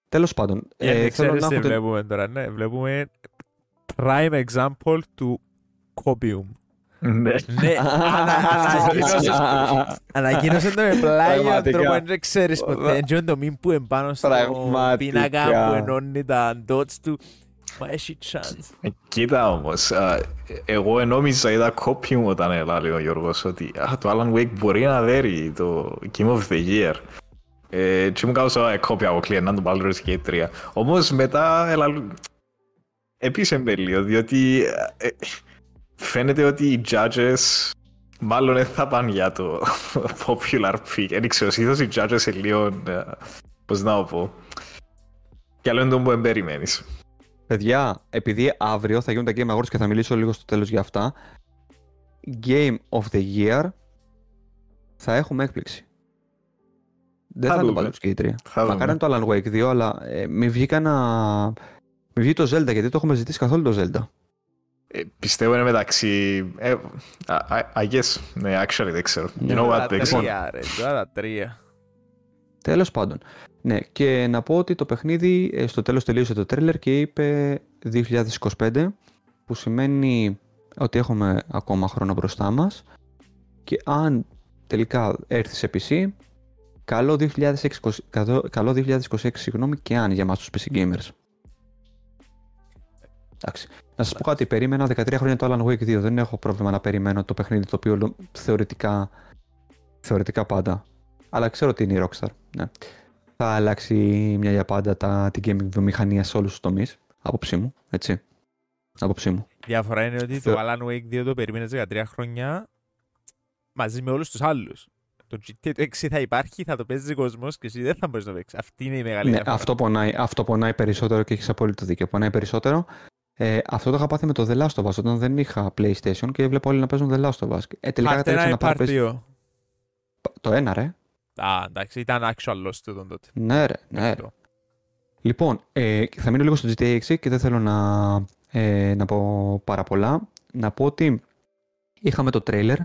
τέλος πάντων Για ε, να θέλω ξέρεις να τι έχω την- βλέπουμε τώρα, ναι. Βλέπουμε prime example του Copium. Ναι. Ναι, ανα- ανακοίνωσε- ανακοίνωσες το με πλάγιο Πραγματικά. τρόπο, δεν ξέρεις ποτέ. Έτσι το μήνυμα που εμπάνω στο Πραγματικά. πίνακα που ενώνει τα dots του. Μα έχει chance; Ε, Κοίτα όμως, α, εγώ ενόμιζα είδα κόπι μου όταν έλεγε ο Γιώργος ότι α, το Alan Wake μπορεί να δέρει το Game of the Year. Ε, και μου κάπως «Α, κόπια από κλειένα το Baldur's Gate 3. Όμως μετά έλα, επίσης με λίγο, διότι ε, φαίνεται ότι οι judges μάλλον δεν θα πάνε για το popular pick. Δεν ξέρω, συνήθως οι judges είναι λίγο, ε, πώς να το πω, κι άλλο είναι το που δεν περιμένεις. Παιδιά, επειδή αύριο θα γίνουν τα Game Awards και θα μιλήσω λίγο στο τέλος για αυτά, Game of the Year θα έχουμε έκπληξη. Δεν Θα θα, είναι το δούμε. Baldur's Gate 3. Θα Μακάρι δούμε. είναι το Alan Wake 2, αλλά ε, μην βγει κανένα... Μην βγει το Zelda, γιατί το έχουμε ζητήσει καθόλου το Zelda. Ε, πιστεύω είναι μεταξύ. Ε, I, I- I guess. Ναι, actually δεν ξέρω. You Ναι. know what, Τα δεν ξέρω. τρία, ρε, τώρα τα τρία. Τέλος πάντων. Ναι, και να πω ότι το παιχνίδι ε, στο τέλος τελείωσε το τρέλερ και είπε 2025, που σημαίνει ότι έχουμε ακόμα χρόνο μπροστά μας και αν τελικά έρθει σε PC, καλό 2026, καλό- καλό 2026 συγγνώμη, και αν για μας τους PC gamers. Εντάξει. Να σας πω κάτι, περίμενα 13 χρόνια το Alan Wake 2, δεν έχω πρόβλημα να περιμένω το παιχνίδι το οποίο λο- θεωρητικά, θεωρητικά πάντα. Αλλά ξέρω ότι είναι η Rockstar. Ναι. Θα αλλάξει μια για πάντα τα, την gaming βιομηχανία σε όλους τους τομείς, άποψή μου, έτσι. Άποψή μου. Η διαφορά είναι ότι Θε- το Alan Wake 2 το περίμενες 13 χρόνια μαζί με όλους τους άλλους. Το GTA το 6 θα υπάρχει, θα το παίζει κόσμος και εσύ δεν θα μπορείς να το παίξεις. Αυτή είναι η μεγάλη Ναι, διαφορά. αυτό πονάει, αυτό πονάει περισσότερο και έχεις απόλυτο δίκιο. Πονάει περισσότερο. Ε, αυτό το είχα πάθει με το The Last of Us όταν δεν είχα PlayStation και έβλεπα όλοι να παίζουν The Last of Us. Ε, τελικά Part κατέληξα 1 να ή πάρω Part PS- 2. Το ένα, ρε. Α, εντάξει, ήταν actual loss του τον τότε. Ναι, ρε. Ναι, ρε. Το. Λοιπόν, ε, θα μείνω λίγο στο GTA 6 και δεν θέλω να, ε, να πω πάρα πολλά. Να πω ότι είχαμε το τρέιλερ,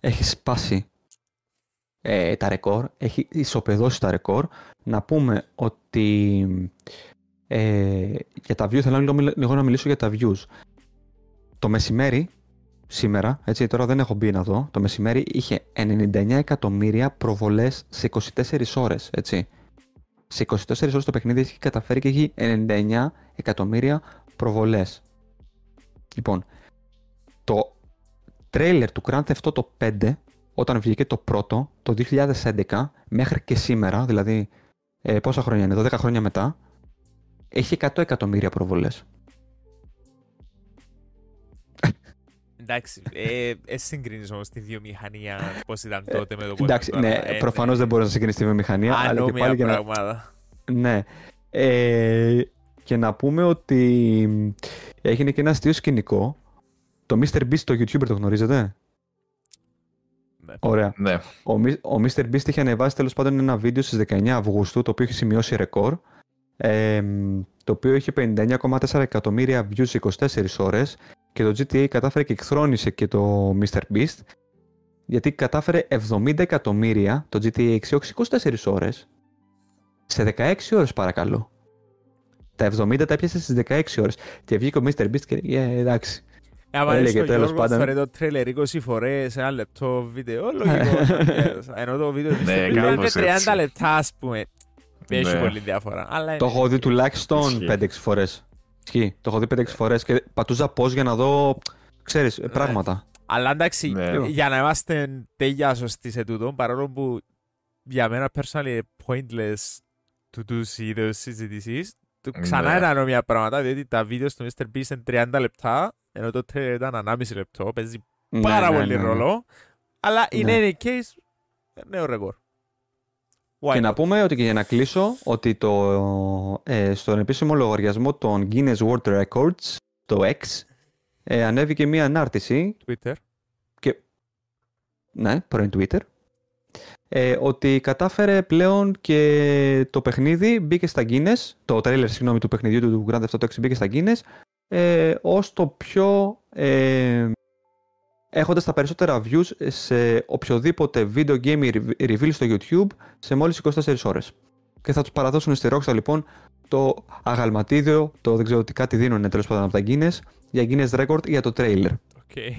έχει σπάσει ε, τα ρεκόρ, έχει ισοπεδώσει τα ρεκόρ. Να πούμε ότι ε, για τα views, θέλω λίγο, λίγο να μιλήσω για τα views. Το μεσημέρι, σήμερα, έτσι τώρα δεν έχω μπει να δω, το μεσημέρι είχε 99 εκατομμύρια προβολές σε 24 ώρες, έτσι. Σε 24 ώρες το παιχνίδι έχει καταφέρει και έχει 99 εκατομμύρια προβολές. Λοιπόν, το τρέιλερ του Grand Theft Auto 5, όταν βγήκε το πρώτο, το 2011, μέχρι και σήμερα, δηλαδή ε, πόσα χρόνια είναι, 12 χρόνια μετά, έχει 100 εκατομμύρια προβολές. Εντάξει, ε, ε, συγκρίνεις όμως τη βιομηχανία πώς ήταν τότε με το πώς Εντάξει, είναι τώρα. ναι, Ε, προφανώς δεν μπορείς να συγκρίνει τη βιομηχανία, αλλά και Ανώμια πάλι για να, πράγματα. Ναι. Ε, και να πούμε ότι έγινε και ένα αστείο σκηνικό. Το Mr. Beast το YouTuber το γνωρίζετε; Ναι. Ωραία. Ναι. Ο, Μι- ο Mr. Beast είχε ανεβάσει τέλος πάντων ένα βίντεο στις 19 Αυγούστου, το οποίο έχει σημειώσει ρεκόρ. Ε, το οποίο είχε 59,4 εκατομμύρια views σε 24 ώρες και το GTA κατάφερε και εκθρόνησε και το Mr. Beast γιατί κατάφερε 70 εκατομμύρια το GTA 6 όχι 24 ώρες σε 16 ώρες παρακαλώ. Τα 70 τα έπιασε στις 16 ώρες και βγήκε ο Mr. Beast και έλεγε «Ε, εντάξει. Ε, άμα Έλεγε έλεγε το τέλος Γιώργο πάντων. φέρε το τρέλερ 20 φορές, ένα λεπτό βίντεο, λογικό. Ενώ το βίντεο της Ναι, Mr. Beast είναι κάπως 30 έτσι. λεπτά, ας πούμε. Έχει Ναι. πολύ διαφορά. Αλλά Το είναι- έχω δει τουλάχιστον Ισχύει. 5-6 φορές. Ισχύει. Το έχω δει 5-6 φορές και πατούζα πώς για να δω, ξέρεις, Ναι. πράγματα. Αλλά εντάξει, Ναι. για να είμαστε τέλεια σωστοί σε τούτο, παρόλο που για μένα personally είναι pointless to do είδους συζητήσεις, το ξανά Ναι. είναι ανώμια πράγματα, διότι τα βίντεος στο Mr. Beast είναι 30 λεπτά, ενώ το trailer ήταν 1,5 λεπτό, παίζει πάρα Ναι, ναι, πολύ ναι, ναι. ρόλο, αλλά in Ναι. any case, νέο ρεκόρ. Why Και να not? πούμε ότι και για να κλείσω ότι το, ε, στον επίσημο λογαριασμό των Guinness World Records, το X, ε, ανέβηκε μία ανάρτηση, Twitter. ναι, πρώην Twitter, ε, ότι κατάφερε πλέον και το παιχνίδι μπήκε στα Guinness, το τρέλερ συγγνώμη του παιχνιδιού του, του Grand Theft Auto 6 μπήκε στα Guinness, ε, ως το πιο ε, έχοντας τα περισσότερα views σε οποιοδήποτε video game re- reveal στο YouTube σε μόλις 24 ώρες. Και θα τους παραδώσουν στη Rockstar λοιπόν το αγαλματίδιο, το δεν ξέρω τι κάτι δίνουν τέλος πάντων από τα Guinness, για Guinness Record για το trailer. Okay.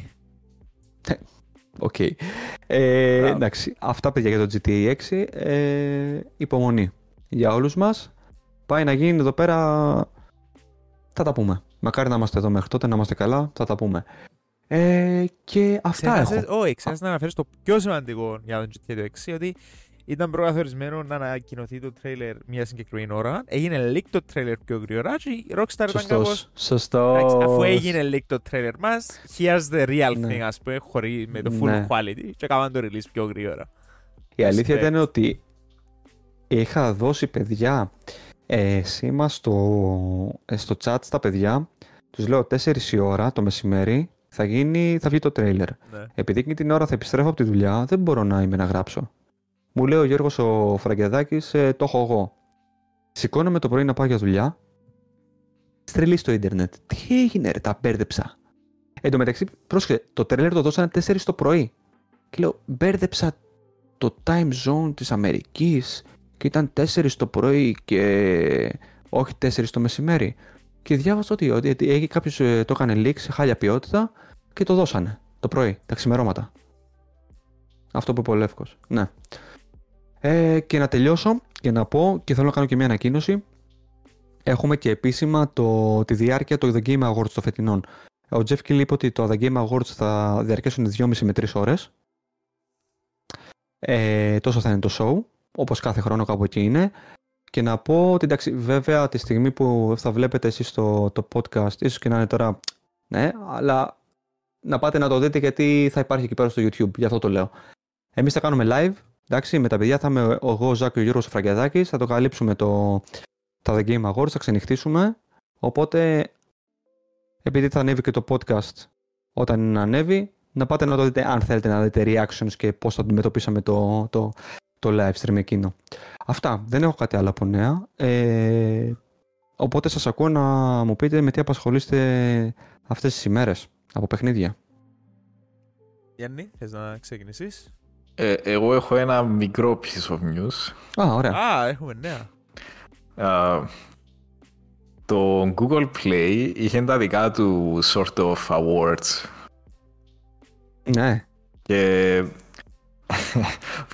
OK. Ε, Μπράβο. εντάξει, αυτά παιδιά για το GTA 6. Ε, υπομονή για όλους μας. Πάει να γίνει εδώ πέρα... Θα τα πούμε. Μακάρι να είμαστε εδώ μέχρι τότε, να είμαστε καλά. Θα τα πούμε. Ε, και αυτά έχω. Ξέχασες- Όχι, ξέχασες να αναφέρεις το πιο σημαντικό για τον GTA το 6, ότι ήταν προκαθορισμένο να ανακοινωθεί το τρέιλερ μια συγκεκριμένη ώρα. Έγινε leak το τρέιλερ πιο γρήγορα και η Rockstar ήταν κάπως... Σωστός. Σωστός. Εντάξει, αφού έγινε leak το trailer μας, here's the real Ναι. thing, ας πούμε, χωρί, με το full Ναι. quality και έκαναν το release πιο γρήγορα. Η αλήθεια Respect. ήταν ότι είχα δώσει παιδιά ε, σήμα στο, ε, στο chat στα παιδιά. Τους λέω 4 η ώρα το μεσημέρι θα, γίνει, θα βγει το τρέιλερ. Ναι. Επειδή εκείνη την ώρα θα επιστρέφω από τη δουλειά, δεν μπορώ να είμαι να γράψω. Μου λέει ο Γιώργος ο Φραγκεδάκης, ε, το έχω εγώ. Σηκώνομαι το πρωί να πάω για δουλειά. Στρελή στο ίντερνετ. Τι έγινε ρε, τα μπέρδεψα. Εν τω μεταξύ, πρόσεχε, το τρέλερ το δώσανε 4 το πρωί. Και λέω, μπέρδεψα το time zone της Αμερικής και ήταν 4 το πρωί και όχι 4 το μεσημέρι. Και διάβασα ότι, ότι, ότι κάποιος ε, το έκανε leak σε χάλια ποιότητα και το δώσανε το πρωί, τα ξημερώματα. Αυτό που είπε ο Λεύκος. Ναι. Ε, και να τελειώσω και να πω και θέλω να κάνω και μια ανακοίνωση. Έχουμε και επίσημα το, τη διάρκεια των The Game Awards των φετινών. Ο Jeff Keighley είπε ότι το The Game Awards θα διαρκέσουν 2,5 με 3 ώρες. Ε, τόσο θα είναι το show, όπως κάθε χρόνο κάπου εκεί είναι. Και να πω ότι εντάξει, βέβαια τη στιγμή που θα βλέπετε εσείς το, το podcast, ίσως και να είναι τώρα Ναι, αλλά να πάτε να το δείτε γιατί θα υπάρχει εκεί πέρα στο YouTube. Γι' αυτό το λέω. Εμείς θα κάνουμε live. Εντάξει, με τα παιδιά θα είμαι εγώ, ο Ζάκ και ο Γιώργος Φραγκιαδάκης. Θα το καλύψουμε το, τα The Game Awards, θα ξενυχτήσουμε. Οπότε, επειδή θα ανέβει και το podcast όταν ανέβει, να πάτε να το δείτε αν θέλετε να δείτε reactions και πώς θα αντιμετωπίσαμε το, το, το live stream εκείνο. Αυτά. Δεν έχω κάτι άλλο από νέα. Ε, οπότε σας ακούω να μου πείτε με τι απασχολείστε αυτές τις ημέρες από παιχνίδια. Γιάννη, θες να ξεκινήσεις; Ε, εγώ έχω ένα μικρό piece of news. Α, ωραία. Α, έχουμε νέα. Α, το Google Play είχε τα δικά του sort of awards Ναι. και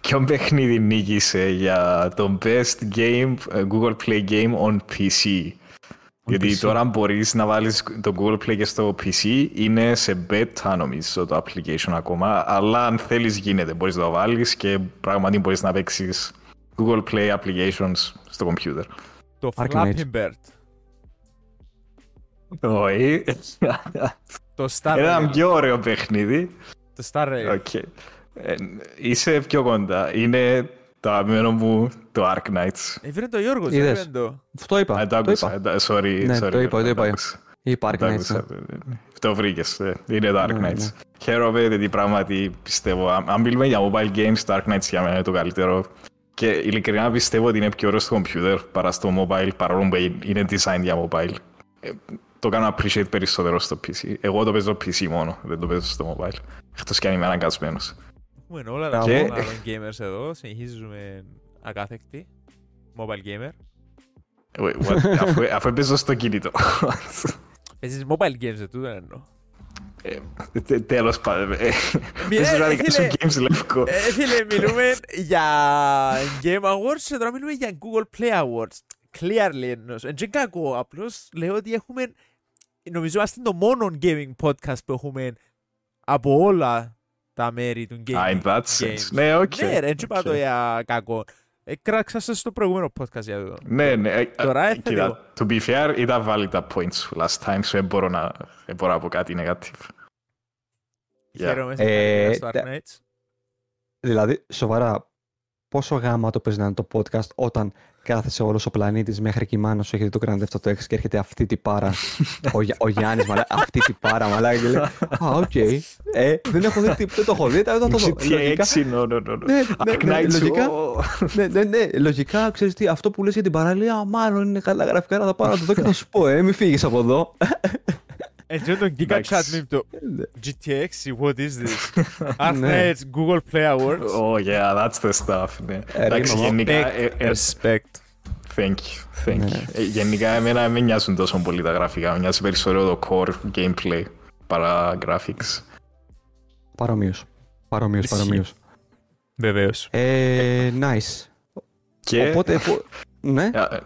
ποιο παιχνίδι νίκησε για το best game, ε, Google Play game on PC. Γιατί PC. τώρα μπορείς να βάλεις το Google Play και στο PC, είναι σε beta νομίζω το application ακόμα, αλλά αν θέλεις γίνεται, μπορείς να το βάλεις και πράγματι μπορείς να παίξεις Google Play applications στο computer. Το Arcane Flappy Bird. Όχι. Το Star Ένα Rail. πιο ωραίο παιχνίδι. Το Star Rail. OK. Ε, είσαι πιο κοντά. Είναι το αγαπημένο μου το Arknights. Έφερε το Γιώργος, Είδες. έφερε το. Αυτό είπα. Α, το το άκουσα. είπα. ε, το- Sorry, Ναι, sorry. το είπα, το είπα. άκουσα. Είπα Το Arknights, άκουσα. ναι. Το βρήκες. ε. Είναι το Arknights. Ναι, ναι. Χαίρομαι γιατί πράγματι πιστεύω. Αν αν μιλούμε για mobile games, το Arknights για μένα είναι το καλύτερο. Και ειλικρινά πιστεύω ότι είναι πιο ωραίο στο computer παρά στο mobile, παρόλο που είναι design για mobile. Ε, Το κάνω appreciate περισσότερο στο PC. Εγώ το παίζω PC μόνο, δεν το παίζω στο mobile. Εκτός και αν είμαι αναγκασμένος. Έχουμε όλα τα Και- και... άλλων gamers εδώ, συνεχίζουμε ακάθεκτη. Mobile gamer. Wait, what? αφού, αφού παίζω στο κινητό. Παίζεις mobile games, δεν τούτο εννοώ. Ε, τε- Τέλος πάντων. ε, Μη- Παίζω ε, να δικάσω φίλε, games λευκό. Ε, φίλε, μιλούμε για Game Awards και τώρα μιλούμε για Google Play Awards. Clearly εννοώς. Εν και κακό, απλώς λέω ότι έχουμε... Νομίζω είμαστε το μόνο gaming podcast που έχουμε από όλα τα μέρη του gaming. Ah, in that games. sense. Ναι, οκ. Ναι, ρε, δεν είπα το οκ. για κακό. Ε, κράξα σας στο προηγούμενο podcast για το. Ναι, ναι. ε, Τώρα ε, έρχεται εγώ. Κοίτα, to be fair, ήταν valid τα points σου last time, so δεν μπορώ να δεν μπορώ να πω κάτι negative. Yeah. Χαίρομαι Ε, στο Ark τα- Knights. Δηλαδή, σοβαρά, πόσο γάμα το παίζει να είναι το podcast όταν κάθεσαι όλος ο πλανήτης μέχρι και η μάνα σου έχετε το Grand Theft Auto 6 και έρχεται αυτή τη πάρα. ο, Γιά- ο Γιάννης, μαλά, αυτή τη πάρα, μαλά, και λέει Α, οκ. Ε, δεν έχω δει τίποτα, δεν το έχω δει, δεν θα το δω. GTA Λογικά- 6, no, no, no. no. Ναι, ναι, Ark ναι, Knights, λογικά. oh. ναι, ναι, ναι, λογικά, ξέρεις τι, αυτό που λες για την παραλία, μάλλον είναι καλά γραφικά να τα πάω να το δω και θα σου πω, ε, μην φύγεις από εδώ. Έτσι το Giga Εντάξει. Chat meme το GTA 6, what is this? Ark Ναι. Knights, Google Play Awards. Oh, yeah, that's the stuff. Ναι. Ε, Εντάξει, ρήμα, γενικά, Respect, ε, ε, respect. thank you, thank Ναι. you. Ε, Γενικά, εμένα δεν με νοιάζουν τόσο πολύ τα γραφικά. Με νοιάζει περισσότερο το core gameplay παρά graphics. Παρομοίως. Παρομοίως, Ισχύει. παρομοίως. Βεβαίως. Ε, nice. Και, Οπότε, που- ναι, ε, ε,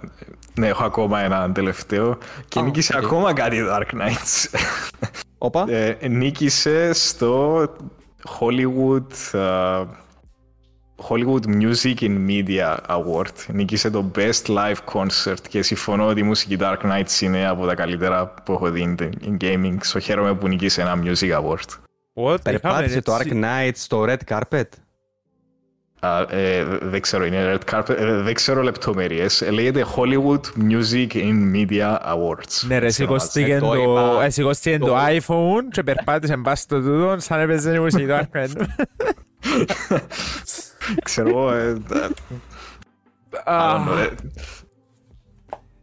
ναι, έχω ακόμα ένα τελευταίο. Και Α, νίκησε οκ. ακόμα κάτι το Arknights. όπα. Ε, νίκησε στο Hollywood, ε, Hollywood Music in Media Award. Νίκησε το Best Live Concert και συμφωνώ ότι η μουσική Arknights είναι από τα καλύτερα που έχω δει in gaming. So χαίρομαι που νίκησε ένα Music Award. What? Περπάτησε το έτσι- Arknights στο Red Carpet; Α, ε, δεν ξέρω, είναι red carpet, ε, δεν ξέρω λεπτομέρειες. Ε, λέγεται Hollywood Music in Media Awards. Ναι ρε, σηκωστήκε Ε, το το, είπα. ε, σηκωστήκε το Το- iPhone και περπάτησε πας στο τούτο σαν έπαιζε η μουσική του Arknights. Ξέρω εγώ, ε, ε, I don't know,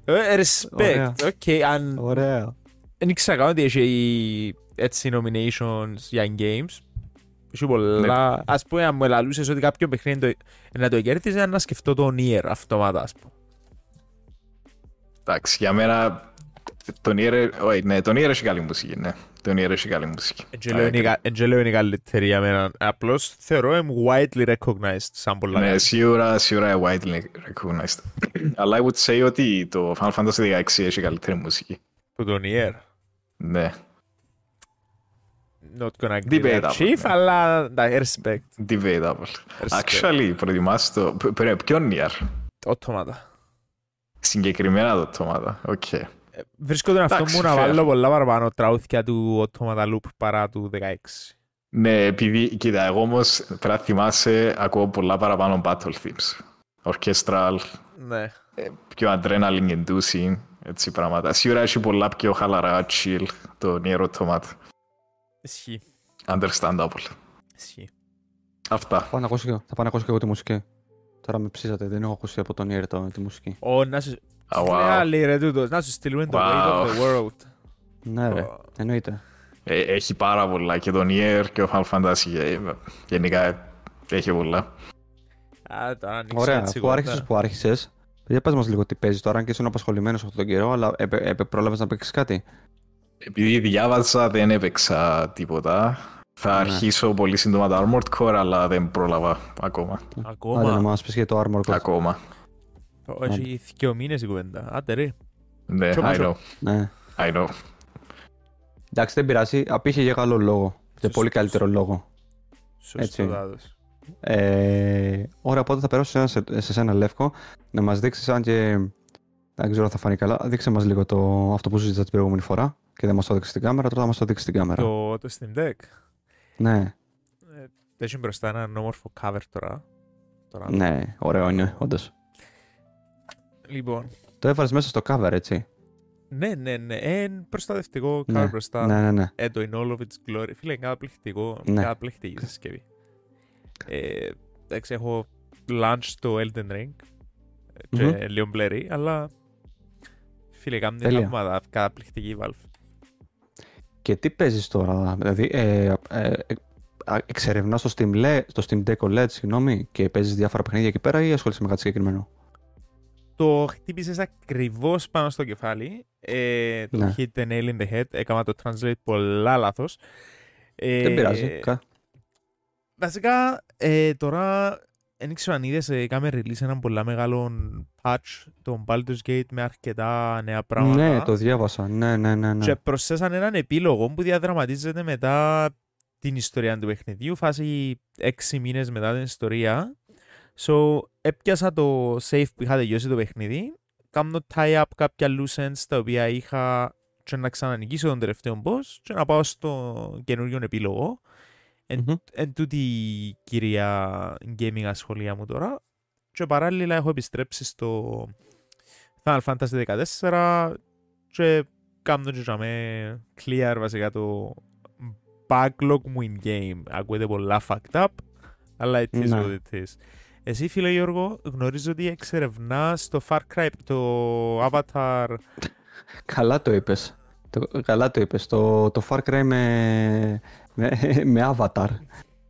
ε, Ε, Respect, OK, αν Ωραία. δεν ήξερα καν ότι έχει έτσι nominations για games. Έχει πολλά. Ας πούμε, αν μου ελαλούσες ότι κάποιο παιχνίδι το- να το κέρδιζε, να σκεφτώ το Nier αυτόματα, ας πούμε. Εντάξει, για μένα τον Nier, όχι, ναι, τον Nier έχει καλή μουσική, ναι. Τον Nier έχει καλή μουσική. Εν και λέω είναι η κα- εν και λέω είναι η καλύτερη για μένα. Απλώς θεωρώ είμαι widely recognized σαν πολλά. Ναι, καλή. σίγουρα, σίγουρα widely recognized. Αλλά I would say ότι το Final Fantasy 16 έχει καλύτερη μουσική. Που το Nier. Ναι, Not gonna agree Debatable, that, Chief, ναι. αλλά ναι, respect. debatable. Respect. Actually, προετοιμάσαι το... π- π- Ποιον Nier? Ότοματα. Συγκεκριμένα το τόματα. Οκ. Βρίσκω τον αυτό Εντάξει, μου να fair. βάλω πολλά παραπάνω τραούθια του Automata Loop παρά του 16. Ναι, επειδή, κοίτα, εγώ όμως πρέπει να θυμάσαι, ακούω πολλά παραπάνω battle themes. Orchestral, Ναι. πιο adrenaline inducing, έτσι πράγματα. Σίγουρα έχει πολλά πιο χαλαρά, chill, το Nier Automata. Ισχύει. Understandable. Ισχύει. Αυτά. Πάω να ακούσω και- θα πάω να ακούσω και εγώ τη μουσική. Τώρα με ψήσατε, δεν έχω ακούσει από τον Nier το- τη μουσική. Ω, να σου... Ah, Τι wow. λέει άλλη ρε τούτος, να σου στείλουμε το Weight Wow. of the World. Ναι, ρε, Ω. εννοείται. Ε, έχει πάρα πολλά και το Nier και ο Final Fantasy ε, γενικά ε, έχει πολλά. Α, τώρα ανοίξουμε Ωραία, έτσι αφού κοντά. άρχισες που άρχισες, για πες μας λίγο τι παίζεις τώρα, αν και είσαι απασχολημένος αυτόν τον καιρό, αλλά πρόλαβες να παίξεις κάτι; Επειδή διάβαζα δεν έπαιξα τίποτα. Θα Ναι. αρχίσω πολύ σύντομα το Armored Core, αλλά δεν πρόλαβα ακόμα. Άντε να Ακόμα. μας πεις για το Armor Core. Ακόμα. Ω, Έχει δύο μήνες η κουβέντα. Άντε ρε. Ναι, Ποιο I πόσο; know. Ναι. I know. Εντάξει, δεν πειράζει. Απήχε για καλό λόγο. Για Σωστός. πολύ καλύτερο λόγο. Έτσι. Σωστό Ε, ωραία, οπότε θα περάσω σε, σε, σε σένα, Λεύκο, να μας δείξεις, αν και δεν ξέρω αν θα φανεί καλά, δείξε μας λίγο το, αυτό που συζήτησα την προηγούμενη φορά και δεν μας το έδειξε στην κάμερα, τώρα θα μας το δείξει στην κάμερα. Το, το Steam Deck. Ναι, Έχει μπροστά έναν όμορφο cover τώρα. τώρα. ναι, ωραίο είναι, όντως. Λοιπόν, Το έβαλες μέσα στο cover, έτσι. ναι, ναι, ναι. Εν προστατευτικό cover Ναι, μπροστά. Ναι, ναι, ναι. Ε, το in all of its glory. Φίλε, είναι καταπληκτικό. Ναι. Καταπληκτική συσκευή. Ε, εντάξει, έχω launch το Elden Ring ε, και Μμμ. λίγο μπλερί, αλλά φίλε, κάνει Τέλεια. θαύματα. Καταπληκτική η Valve. Και τι παίζεις τώρα, δηλαδή, ε, ε, ε, εξερευνάς το Steam, Le- το Steam Deck OLED, συγγνώμη, και παίζεις διάφορα παιχνίδια εκεί πέρα ή ασχολείσαι με κάτι συγκεκριμένο; Το χτύπησες ακριβώς πάνω στο κεφάλι. Ε, το Ναι. hit the nail in the head. Έκανα το translate πολλά λάθος. Ε, Δεν πειράζει. κα- Βασικά, ε, τώρα δεν ξέρω αν είδες, ε, έκαμε release έναν πολλά μεγάλο patch των Baldur's Gate με αρκετά νέα πράγματα. Ναι, το διάβασα. Ναι, ναι, ναι. ναι. Και προσθέσαν έναν επίλογο που διαδραματίζεται μετά την ιστορία του παιχνιδιού, φάση έξι μήνες μετά την ιστορία. So, έπιασα το save που είχα τελειώσει το παιχνίδι, κάνω tie-up κάποια loose ends τα οποία είχα και να ξανανοικήσω τον τελευταίο boss και να πάω στο καινούριο επίλογο. Εν, Μμμ. εν τούτη η κυρία gaming ασχολία μου τώρα. Και παράλληλα έχω επιστρέψει στο Final Fantasy 14 και κάνω και με clear βασικά το backlog μου in game. Ακούγεται πολλά fucked up, αλλά it is Ναι. what it is. Εσύ φίλε Γιώργο, γνωρίζω ότι εξερευνάς το Far Cry, το Avatar; Καλά το είπες. Το, καλά το είπες. Το, το Far Cry με, με, με avatar.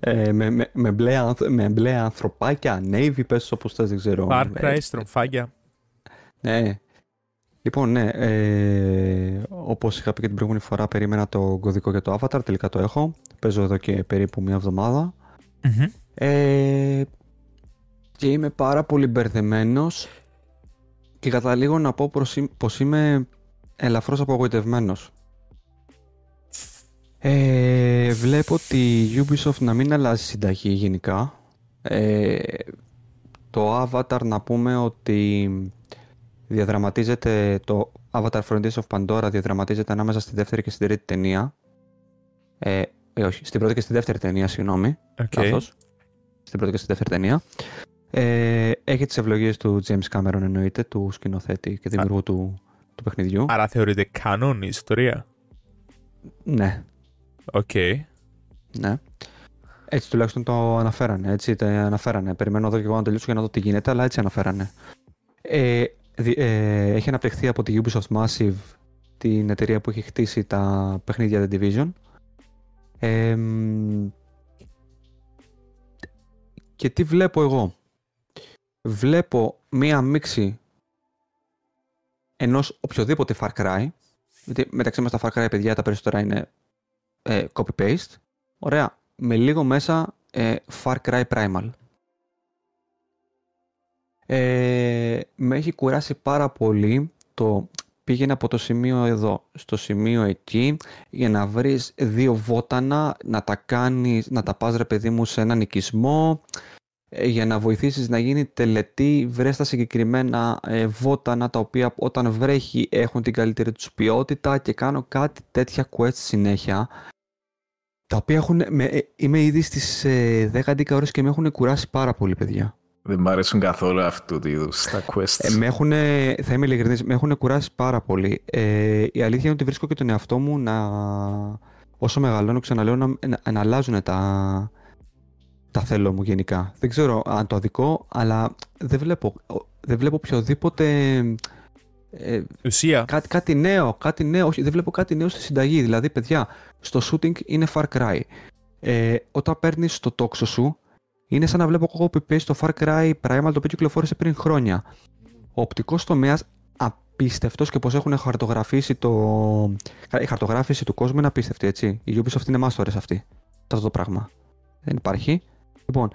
Ε, με, με, με, μπλε, ανθ- με μπλε ανθρωπάκια, navy, πες όπως θες, δεν ξέρω. Far Ε, Cry, στρομφάγια. Ναι. Λοιπόν, ναι, ε, όπως είχα πει και την προηγούμενη φορά, περίμενα το κωδικό για το Avatar, τελικά το έχω. Παίζω εδώ και περίπου μια εβδομάδα. Ε, και είμαι πάρα πολύ μπερδεμένος και καταλήγω να πω προς, πως είμαι ελαφρώς απογοητευμένος. Ε, βλέπω τη Ubisoft να μην αλλάζει συνταγή γενικά. Ε, το Avatar να πούμε ότι διαδραματίζεται το Avatar Frontiers of Pandora διαδραματίζεται ανάμεσα στη δεύτερη και στην τρίτη ταινία. Ε, ε, όχι, στην πρώτη και στη δεύτερη ταινία, συγγνώμη. Λάθος. Στην πρώτη και στη δεύτερη ταινία. Ε, έχει τις ευλογίες του James Cameron εννοείται, του σκηνοθέτη και δημιουργού του, του παιχνιδιού. Άρα θεωρείται canon η ιστορία. Ναι, Οκ. ναι. Έτσι τουλάχιστον το αναφέρανε. Έτσι το αναφέρανε. Περιμένω εδώ και εγώ να τελειώσω για να δω τι γίνεται, αλλά έτσι αναφέρανε. Ε, δι- ε, έχει αναπτυχθεί από τη Ubisoft Massive, την εταιρεία που έχει χτίσει τα παιχνίδια The Division. Ε, μ, και τι βλέπω εγώ; Βλέπω μία μίξη ενός οποιοδήποτε Far Cry. Γιατί μεταξύ μας τα Far Cry παιδιά τα περισσότερα είναι ε, copy-paste. Ωραία. Με λίγο μέσα ε, Far Cry Primal. Ε, με έχει κουράσει πάρα πολύ το πήγαινε από το σημείο εδώ στο σημείο εκεί για να βρεις δύο βότανα να τα κάνεις, να τα πας ρε παιδί μου σε έναν οικισμό ε, για να βοηθήσεις να γίνει τελετή βρες τα συγκεκριμένα ε, βότανα τα οποία όταν βρέχει έχουν την καλύτερη τους ποιότητα και κάνω κάτι τέτοια quest συνέχεια τα οποία έχουν, με, ε, είμαι ήδη στις ε, 10-11 ώρες και με έχουν κουράσει πάρα πολύ παιδιά. Δεν μ' αρέσουν καθόλου αυτού του είδους τα quests. Ε, με έχουν, θα είμαι ειλικρινής, με έχουν κουράσει πάρα πολύ. Ε, η αλήθεια είναι ότι βρίσκω και τον εαυτό μου να, όσο μεγαλώνω, ξαναλέω, να, να, να αλλάζουν τα, τα θέλω μου γενικά. Δεν ξέρω αν το αδικό, αλλά δεν βλέπω, δεν βλέπω οποιοδήποτε ε, Ουσία. κάτι, κάτι νέο, κάτι νέο, όχι, δεν βλέπω κάτι νέο στη συνταγή. Δηλαδή, παιδιά, στο shooting είναι Far Cry. Ε, όταν παίρνεις το τόξο σου, είναι σαν να βλέπω εγώ copy paste το Far Cry Primal το οποίο κυκλοφόρησε πριν χρόνια. Ο οπτικός τομέας απίστευτος και πώς έχουν χαρτογραφήσει το. Η χαρτογράφηση του κόσμου είναι απίστευτη, έτσι. Η Ubisoft είναι μάστορες αυτή. Αυτό το πράγμα. Δεν υπάρχει. Λοιπόν,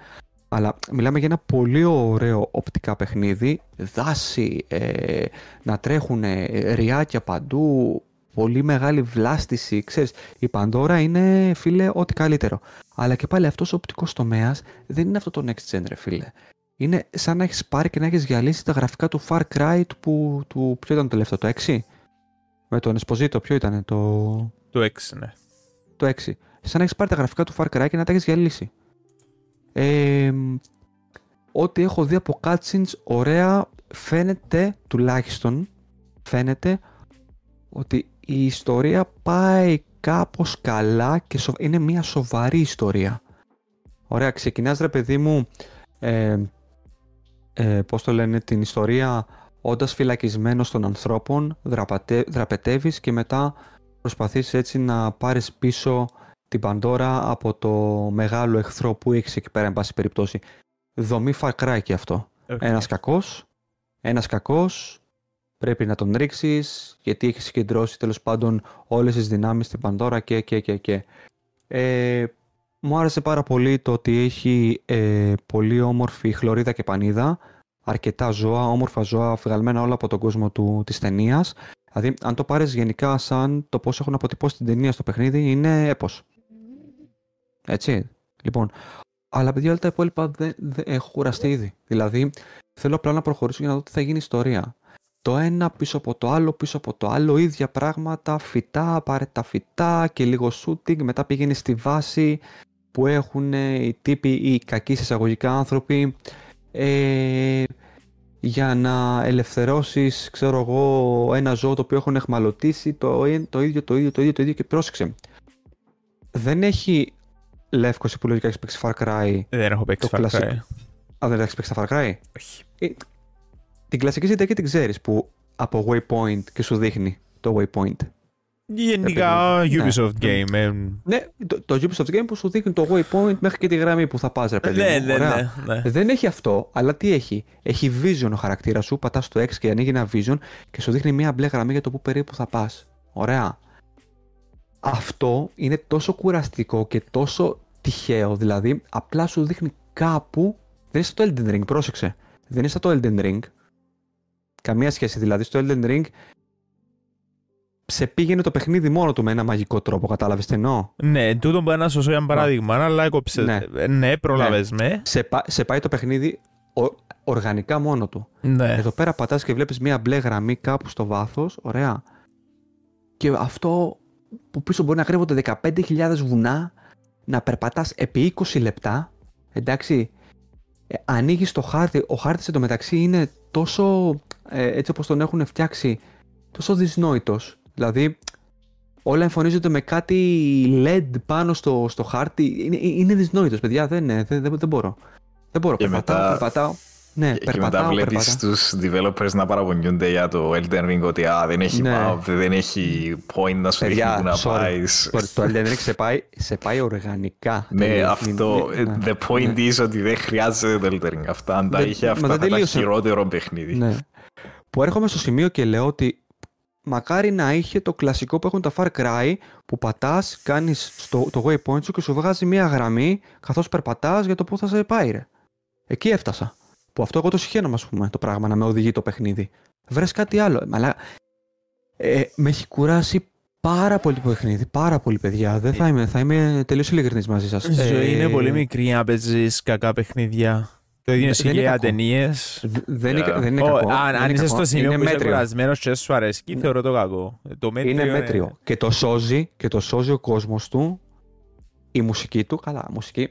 αλλά μιλάμε για ένα πολύ ωραίο οπτικά παιχνίδι, δάση, ε, να τρέχουν ριάκια παντού, πολύ μεγάλη βλάστηση, ξέρεις, η Pandora είναι, φίλε, ό,τι καλύτερο. Αλλά και πάλι αυτός ο οπτικός τομέας δεν είναι αυτό το next gen, ρε φίλε. Είναι σαν να έχεις πάρει και να έχεις γυαλίσει τα γραφικά του Far Cry του, που, του ποιο ήταν το τελευταίο, το 6? Με τον Esposito, ποιο ήταν, το, Το 6, ναι. το 6. Σαν να έχεις πάρει τα γραφικά του Far Cry και να τα έχεις γυαλίσει. Ε, ό,τι έχω δει από cutscenes ωραία φαίνεται τουλάχιστον φαίνεται ότι η ιστορία πάει κάπως καλά και σο- είναι μια σοβαρή ιστορία. Ωραία, ξεκινάς ρε παιδί μου, ε, ε, πώς το λένε, την ιστορία όντας φυλακισμένος των ανθρώπων, δραπατε, δραπετεύεις και μετά προσπαθείς έτσι να πάρεις πίσω την Παντόρα από το μεγάλο εχθρό που έχεις εκεί πέρα, εν πάση περιπτώσει. Δομή Far Cry και αυτό. Οκ. Ένας κακός, ένας κακός, πρέπει να τον ρίξεις, γιατί έχεις συγκεντρώσει τέλος πάντων όλες τις δυνάμεις στην Παντόρα και και και και. Ε, μου άρεσε πάρα πολύ το ότι έχει ε, πολύ όμορφη χλωρίδα και πανίδα, αρκετά ζώα, όμορφα ζώα, βγαλμένα όλα από τον κόσμο του, της ταινίας. Δηλαδή, αν το πάρεις γενικά σαν το πώς έχουν αποτυπώσει την ταινία στο παιχνίδι, είναι έπος. Έτσι. Λοιπόν, αλλά παιδιά όλα τα υπόλοιπα δεν, δεν έχω κουραστεί ήδη. Δηλαδή, θέλω απλά να προχωρήσω για να δω τι θα γίνει ιστορία. Το ένα πίσω από το άλλο, πίσω από το άλλο, ίδια πράγματα, φυτά, πάρε τα φυτά και λίγο shooting, μετά πήγαινε στη βάση που έχουν οι τύποι ή οι κακοί εισαγωγικά άνθρωποι ε, για να ελευθερώσεις, ξέρω εγώ, ένα ζώο το οποίο έχουν εχμαλωτήσει, το, ε- το ίδιο, το ίδιο, το ίδιο, το ίδιο και πρόσεξε. Δεν έχει Λεύκος που λογικά έχεις παίξει Far Cry. Δεν έχω παίξει Το Far Cry. κλασικό. Α, δεν έχεις παίξει τα Far Cry; Όχι. Την κλασική συνταγή την ξέρεις που από waypoint και σου δείχνει το waypoint. Γενικά Ναι. Ubisoft game. ε, Ναι, το, το Ubisoft Game που σου δείχνει το waypoint μέχρι και τη γραμμή που θα πας ρε παιδί Ναι, μου. ναι, Ωραία. ναι, ναι. Δεν έχει αυτό, αλλά τι έχει; Έχει vision ο χαρακτήρας σου, πατάς το X και ανοίγει ένα vision και σου δείχνει μια μπλε γραμμή για το που περίπου θα πας. Ωραία. Αυτό είναι τόσο κουραστικό και τόσο τυχαίο, δηλαδή απλά σου δείχνει κάπου. Δεν είναι στο Elden Ring, πρόσεξε. Δεν είναι σαν το Elden Ring. Καμία σχέση δηλαδή. Στο Elden Ring σε πήγαινε το παιχνίδι μόνο του με ένα μαγικό τρόπο, κατάλαβες τι εννοώ; Ναι, τούτο μπορεί να σωσώ για παράδειγμα, αλλά έκοψε. Ναι. Ναι, ναι πρόλαβε με. Σε, πα- σε πάει το παιχνίδι ο- οργανικά μόνο του. Ναι. Εδώ πέρα πατάς και βλέπεις μία μπλε γραμμή κάπου στο βάθος, ωραία. Και αυτό που πίσω μπορεί να κρύβονται 15.000 βουνά, να περπατάς επί 20 λεπτά, εντάξει, ε, ανοίγεις το χάρτη, ο χάρτης εντωμεταξύ είναι τόσο, ε, έτσι όπως τον έχουν φτιάξει, τόσο δυσνόητος. Δηλαδή, όλα εμφανίζονται με κάτι LED πάνω στο, στο χάρτη. Είναι, είναι δυσνόητος, παιδιά, δεν, είναι, δεν, δεν, δεν μπορώ. Δεν μπορώ, Και περπατάω, μετά- περπατάω. Ναι, Και, και μετά περπατάω, βλέπεις περπατάω. τους developers να παραπονιούνται για το Elden Ring ότι α, δεν έχει Ναι. map, δεν έχει point να σου Παιδιά, δείχνει που να sorry. πάεις. Το, το Elden Ring σε πάει, σε πάει οργανικά. Ναι, Τελείως. αυτό. Ναι, ναι. The point is ότι δεν χρειάζεται το Elden Ring. Αυτά, αν τα Δεν- είχε μα αυτά, δεν θα ήταν τελείωσε. χειρότερο παιχνίδι. Ναι. Που έρχομαι στο σημείο και λέω ότι μακάρι να είχε το κλασικό που έχουν τα Far Cry που πατάς, κάνεις στο, το waypoint σου και σου βγάζει μια γραμμή καθώς περπατάς για το που θα σε πάει ρε. Εκεί έφτασα. Που αυτό εγώ το συχαίνομαι ας πούμε το πράγμα να με οδηγεί το παιχνίδι. Βρες κάτι άλλο. Ε, Αλλά ε, με έχει κουράσει πάρα πολύ το παιχνίδι. Πάρα πολύ παιδιά. Δεν θα είμαι, θα είμαι τελείως ειλικρινής μαζί σας. Η ζωή Ε, είναι πολύ μικρή να παίζεις κακά παιχνίδια. Το ίδιο Δεν ισχύει είναι για κακό. ταινίες. Δε- Δεν είναι, Yeah. δεν είναι Ω, κακό. Αν δεν αν είναι είσαι κακό. στο σημείο είναι που είσαι μέτριο. κουρασμένος και σου αρέσκει, θεωρώ το κακό. Το μέτριο Είναι μέτριο. Και το σώζει, και το σώζει ο κόσμος του, η μουσική του, καλά, μουσική.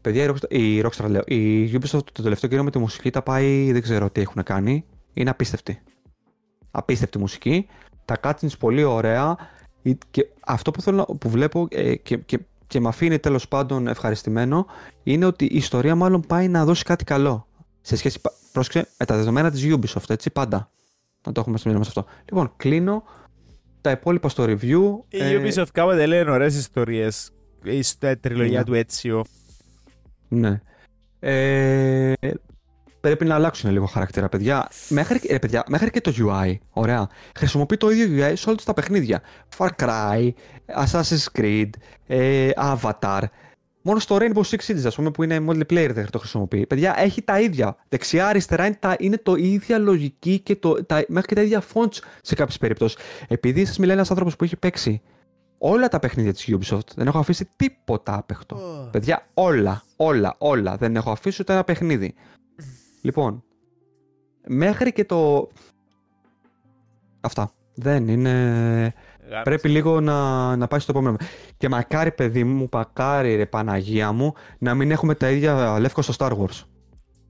Παιδιά, η Rockstar, η Rockstar λέω, η Ubisoft το τελευταίο καιρό με τη μουσική τα πάει, δεν ξέρω τι έχουν κάνει. Είναι απίστευτη. Απίστευτη μουσική. Τα cutscenes πολύ ωραία. Η- Και αυτό που, θέλω, να- που βλέπω ε, και, και, και με αφήνει τέλος πάντων ευχαριστημένο είναι ότι η ιστορία μάλλον πάει να δώσει κάτι καλό. Σε σχέση, πα- πρόσεξε, με τα δεδομένα της Ubisoft, έτσι, πάντα. Να το έχουμε στο μυαλό μας αυτό. Λοιπόν, κλείνω τα υπόλοιπα στο review. Η ε, Ubisoft κάποτε λένε ωραίες ιστορίες. Η st- τριλογία Ναι. του Έτσιο. Ναι. Ε, πρέπει να αλλάξουν λίγο χαρακτήρα, παιδιά. Μέχρι, ε, παιδιά. μέχρι και το UI, ωραία. Χρησιμοποιεί το ίδιο UI σε όλα τα παιχνίδια. Far Cry, Assassin's Creed, ε, Avatar. Μόνο στο Rainbow Six Siege, ας πούμε, που είναι multiplayer δεν το χρησιμοποιεί. Παιδιά, έχει τα ίδια. Δεξιά-αριστερά είναι, τα, είναι το ίδια λογική και το, τα, μέχρι και τα ίδια fonts σε κάποιες περιπτώσεις. Επειδή σας μιλάει ένας άνθρωπος που έχει παίξει όλα τα παιχνίδια της Ubisoft, δεν έχω αφήσει τίποτα άπεχτο. Παιδιά, όλα, όλα, όλα. Δεν έχω αφήσει ούτε ένα παιχνίδι. λοιπόν, μέχρι και το. Αυτά. Δεν είναι. Πρέπει λίγο να, να πάει στο επόμενο. Και μακάρι, παιδί μου, μακάρι, ρε Παναγία μου, να μην έχουμε τα ίδια λεύκο στο Star Wars.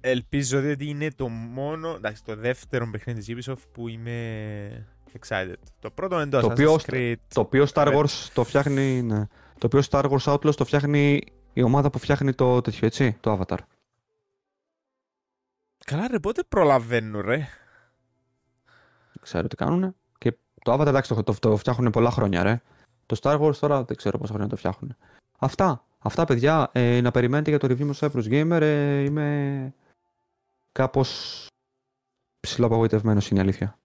Ελπίζω ότι είναι το μόνο, εντάξει, το δεύτερο παιχνίδι της Ubisoft που είμαι excited. Το πρώτο είναι το, Το οποίο- Assassin's Creed. Το οποίο Star Ναι. Wars το φτιάχνει. Ναι. Το οποίο Star Wars Outlaws το φτιάχνει η ομάδα που φτιάχνει το τέτοιο, έτσι, το Avatar. Καλά ρε, πότε προλαβαίνουν ρε; Δεν ξέρω τι κάνουνε. Και το Avatar εντάξει το, το, το φτιάχνουν πολλά χρόνια, ρε. Το Star Wars τώρα δεν ξέρω πόσα χρόνια το φτιάχνουν. Αυτά. Αυτά, παιδιά. Ε, να περιμένετε για το review μου στο Cyprus Gamer. Ε, είμαι κάπως ψηλό απογοητευμένος είναι η αλήθεια.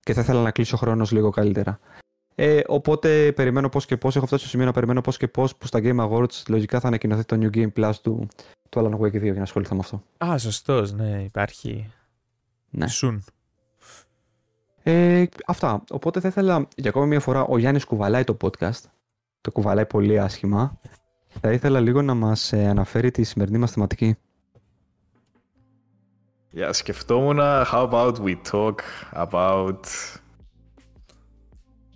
Και θα ήθελα να κλείσω ο χρόνος λίγο καλύτερα. Ε, οπότε περιμένω πώς και πώς. Έχω φτάσει στο σημείο να περιμένω πώς και πώς που στα Game Awards λογικά θα ανακοινωθεί το New Game Plus του, του Alan Wake 2 για να ασχοληθώ με αυτό. Α, σωστός, ναι, υπάρχει. Ναι. Σουν. Ε, αυτά. Οπότε θα ήθελα για ακόμα μια φορά ο Γιάννης κουβαλάει το podcast. Το κουβαλάει πολύ άσχημα. Θα ήθελα λίγο να μας ε, αναφέρει τη σημερινή μας θεματική. Yeah, σκεφτόμουν how about we talk about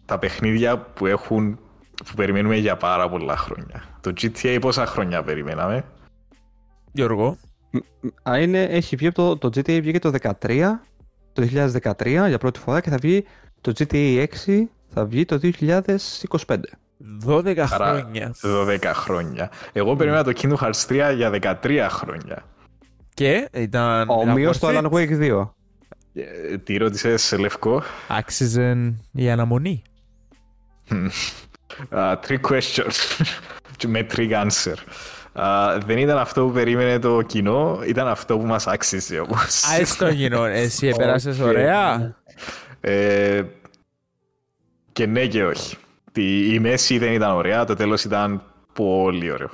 τα παιχνίδια που έχουν που περιμένουμε για πάρα πολλά χρόνια. Το GTA πόσα χρόνια περιμέναμε; Γιώργο. Α, είναι, έχει βγει από το, το GTA βγήκε το 13, το 2013 για πρώτη φορά και θα βγει το GTA 6 θα βγει το 2025. 12 Άρα χρόνια. 12 χρόνια. Εγώ περίμενα το Kingdom Hearts 3 για 13 χρόνια. Και ήταν. Ομοίω το worth Alan it. Wake 2. Ε, Τι ρώτησες σε λευκό; Άξιζε η αναμονή. Uh, three questions με three answer. Uh, δεν ήταν αυτό που περίμενε το κοινό, ήταν αυτό που μας άξιζε όμως. Α, έστω γίνω. Εσύ επέρασες Οκ. ωραία. Ε, και ναι και όχι. Τη- Η μέση δεν ήταν ωραία, το τέλος ήταν πολύ ωραίο.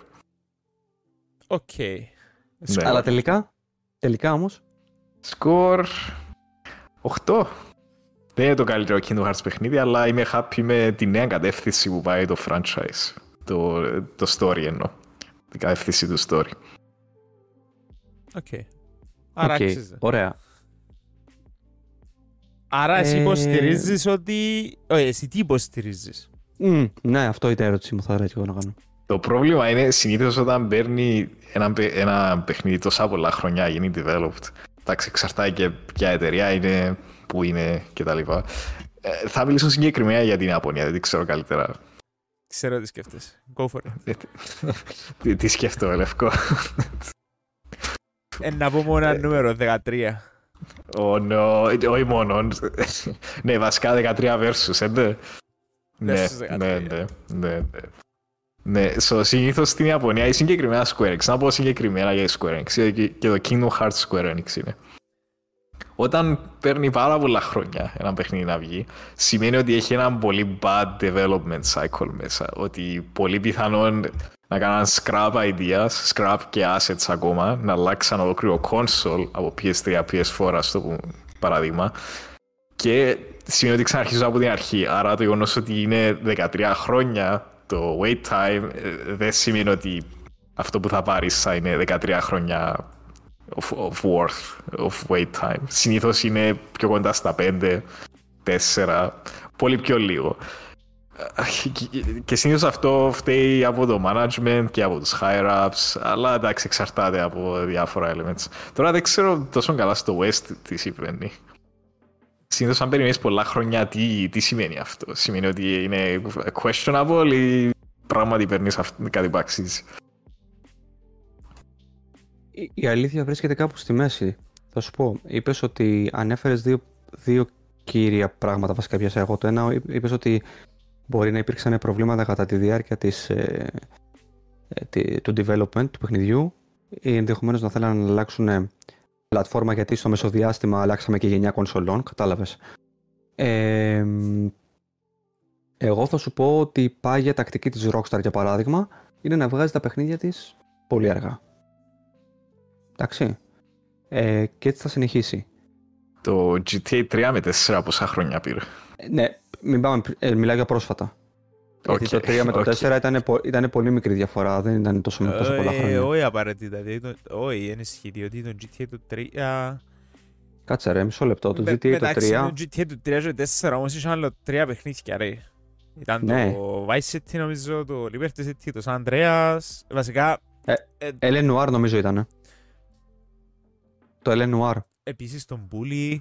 Οκ. Ναι. Αλλά τελικά, τελικά όμως, Σκορ 8. Δεν είναι το καλύτερο Kingdom Hearts παιχνίδι, αλλά είμαι happy με τη νέα κατεύθυνση που πάει το franchise. Το, το story εννοώ. Την κατεύθυνση του story. Οκ. Άρα οκ, άξιζε. ωραία. Άρα εσύ Ε, υποστηρίζεις ότι... Όχι, εσύ τι υποστηρίζεις; Μμ, ναι, αυτό ήταν η ερώτησή μου, θα ήθελα και εγώ να κάνω. Το πρόβλημα είναι συνήθως όταν παίρνει ένα, παι- ένα παιχνίδι τόσα πολλά χρόνια γίνει developed. Εντάξει, εξαρτάει και ποια εταιρεία είναι, που είναι κτλ. Ε, θα μιλήσω συγκεκριμένα για την Ιαπωνία, δεν ξέρω καλύτερα. Ξέρω τι σκέφτεσαι. Go for it. Ε, τι, τι σκέφτομαι, Λευκό. Ε, να πω μόνο ένα νούμερο, 13. Oh no, ε, όχι μόνο. ναι, βασικά 13 versus, ε, ναι. Ναι, Versus 13. ναι, ναι, ναι, ναι. Ναι, so, συνήθως στην Ιαπωνία ή συγκεκριμένα Square Enix, να πω συγκεκριμένα για Square Enix ε, και, και το Kingdom Hearts Square Enix είναι. Όταν παίρνει πάρα πολλά χρόνια ένα παιχνίδι να βγει, σημαίνει ότι έχει ένα πολύ bad development cycle μέσα. Ότι πολύ πιθανόν να κάναν scrap ideas, scrap και assets ακόμα, να αλλάξαν ολόκληρο console από PS3, PS4, ας το πούμε, παράδειγμα. Και σημαίνει ότι ξαναρχίζω από την αρχή. Άρα το γεγονός ότι είναι 13 χρόνια το wait time ε, δεν σημαίνει ότι αυτό που θα πάρεις θα είναι 13 χρόνια of, of worth, of wait time. Συνήθως είναι πιο κοντά στα 5, 4, πολύ πιο λίγο. Και συνήθως αυτό φταίει από το management και από τους higher ups, αλλά εντάξει εξαρτάται από διάφορα elements. Τώρα δεν ξέρω τόσο καλά στο West τι συμβαίνει. Συνήθως αν περιμένεις πολλά χρόνια, τι, τι σημαίνει αυτό; Σημαίνει ότι είναι questionable ή πράγματι παίρνεις αυ- κάτι που αξίζει. Η- Η αλήθεια βρίσκεται κάπου στη μέση. Θα σου πω, είπες ότι ανέφερες δύο, δύο κύρια πράγματα, βασικά πιάσα εγώ. Το ένα, είπες ότι μπορεί να υπήρξαν προβλήματα κατά τη διάρκεια της, ε, ε, τη- του development του παιχνιδιού ή ενδεχομένως να θέλουν να αλλάξουν ε, πλατφόρμα γιατί στο μεσοδιάστημα αλλάξαμε και γενιά κονσολών, κατάλαβες. Ε, μ, εγώ θα σου πω ότι η πάγια τακτική της Rockstar για παράδειγμα είναι να βγάζει τα παιχνίδια της πολύ αργά. Εντάξει. Ε, και έτσι θα συνεχίσει. Το GTA 3 με 4 πόσα χρόνια πήρε; Ε, ναι, μην πάμε, ε, μιλάω για πρόσφατα. Γιατί Οκ, το 3 με το οκ. 4 ήταν, πο- ήταν πολύ μικρή διαφορά, δεν ήταν τόσο, τόσο πολλά Ε, χρόνια. Όχι απαραίτητα. δηλαδή το- Όχι, δεν ισχύει, διότι το GTA του 3... Κάτσε ρε, μισό λεπτό. Το με- GTA το μεταξύ 3. του GTA του 3 και του 4 όμως είχαν άλλο τρία παιχνίδια ρε. Ήταν Ναι. το Vice City νομίζω, το Liberty City, το San Andreas. Βασικά, Ελέν Νουάρ νομίζω ήταν. Το Ελέν Νουάρ. επίσης τον Bully.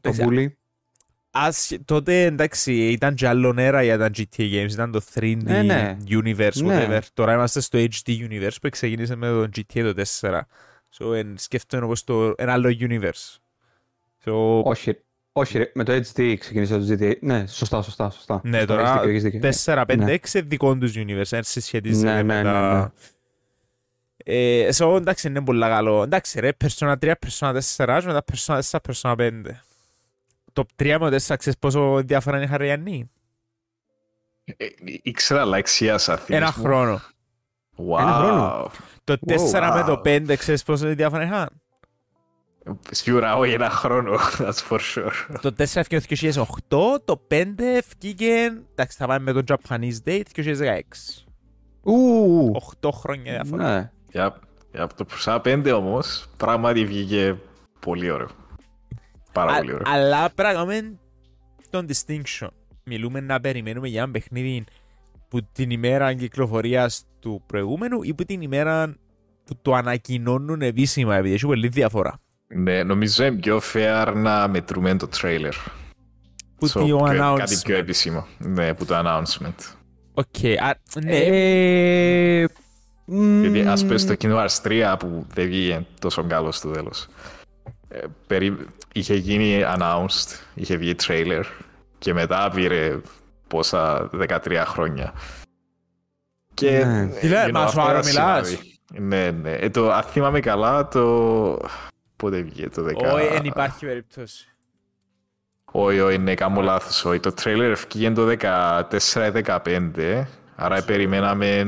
Το Εντάξει, Bully. Ας, τότε εντάξει ήταν και άλλον έρα για τα GTA games, ήταν το 3D Ε, ναι. universe, Ναι. whatever. Τώρα είμαστε στο HD universe που ξεκίνησε με το GTA το 4. So, εν, σκέφτομαι όπως το ένα άλλο universe. So, Όχι, όχι ρε, με το HD ξεκίνησε το GTA. Ναι, σωστά, σωστά, σωστά. Ναι, Σωστά, τώρα έχεις δίκιο, έχεις δίκιο. 4, 5, Ναι. 6 δικό τους universe, δεν συσχετίζεται Ναι, με ναι, τα... ναι, ναι. Ε, so, εντάξει, είναι πολύ καλό. Εντάξει ρε, Persona 3, Persona 4, και μετά Persona 4, Persona 5. Το 3 με το 4, ξέρεις πόσο διάφορα είναι χαριανή; Ε, Ήξερα λαξία Αθήνας Ένα μου. χρόνο. Wow. Ένα χρόνο. Το 4 με το wow. 5, ξέρεις πόσο διάφορα είχαν. Σίγουρα όχι ένα χρόνο, that's for sure. Το 4 έφυγε το 2008, το 5 έφυγε, εντάξει θα πάμε με το Japanese date, 2016. Ου, 8 χρόνια διαφορά. ναι. Για, για το Persona 5 όμως, πράγματι βγήκε πολύ ωραίο. Πάρα Α- πολύ ωραίο. Αλλά πρέπει να κάνουμε τον distinction. Μιλούμε να περιμένουμε για ένα παιχνίδι που την ημέρα κυκλοφορίας του προηγούμενου ή που την ημέρα που το ανακοινώνουν επίσημα, επειδή έχει πολύ διαφορά. Ναι, νομίζω είναι πιο fair να μετρούμε το trailer. Που So, το πιο- Κάτι announcement. πιο επίσημο. Ναι, που το announcement. Οκ, α, ναι. Ε, μ, Γιατί ας πες το Kingdom Hearts 3 που δεν βγήκε τόσο καλό στο τέλος. Ε, περί... Είχε γίνει announced, είχε βγει trailer και μετά πήρε πόσα 13 χρόνια. Και Ναι. ε, Τι λέει, you know, μας αυτό σοβαρό είναι μιλάς; σημάδι. Ναι, ναι. Ε, το, αν θυμάμαι καλά, το... Πότε βγήκε το 10... Όχι, δεν υπάρχει περίπτωση. Όχι, όχι, ναι, κάνω λάθος. Όχι, το trailer βγήκε το 14-15, άρα περιμέναμε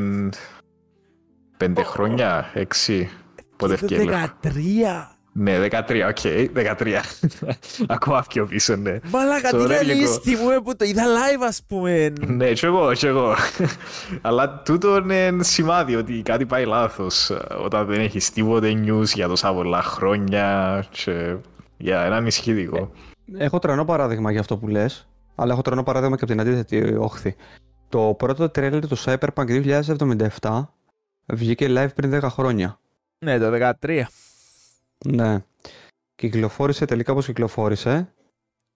5 χρόνια, 6. Πότε Και βγήκε. το 13. Ναι, 13, οκ, 13. Ακόμα πιο πίσω, ναι. Μαλάκα, τι Sorry, λέει λίγο. μου που το είδα live ας πούμε. Ναι, κι εγώ, κι εγώ. Αλλά τούτο είναι σημάδι ότι κάτι πάει λάθος ε, όταν δεν έχεις τίποτε news για τόσα πολλά χρόνια και για ένα ανησυχητικό. Έχω τρανό παράδειγμα για αυτό που λες, αλλά έχω τρανό παράδειγμα και από την αντίθετη όχθη. Το πρώτο τρέλερ του Cyberpunk 2077 βγήκε live πριν 10 χρόνια. Ναι, το 13. Ναι. Κυκλοφόρησε τελικά όπως κυκλοφόρησε,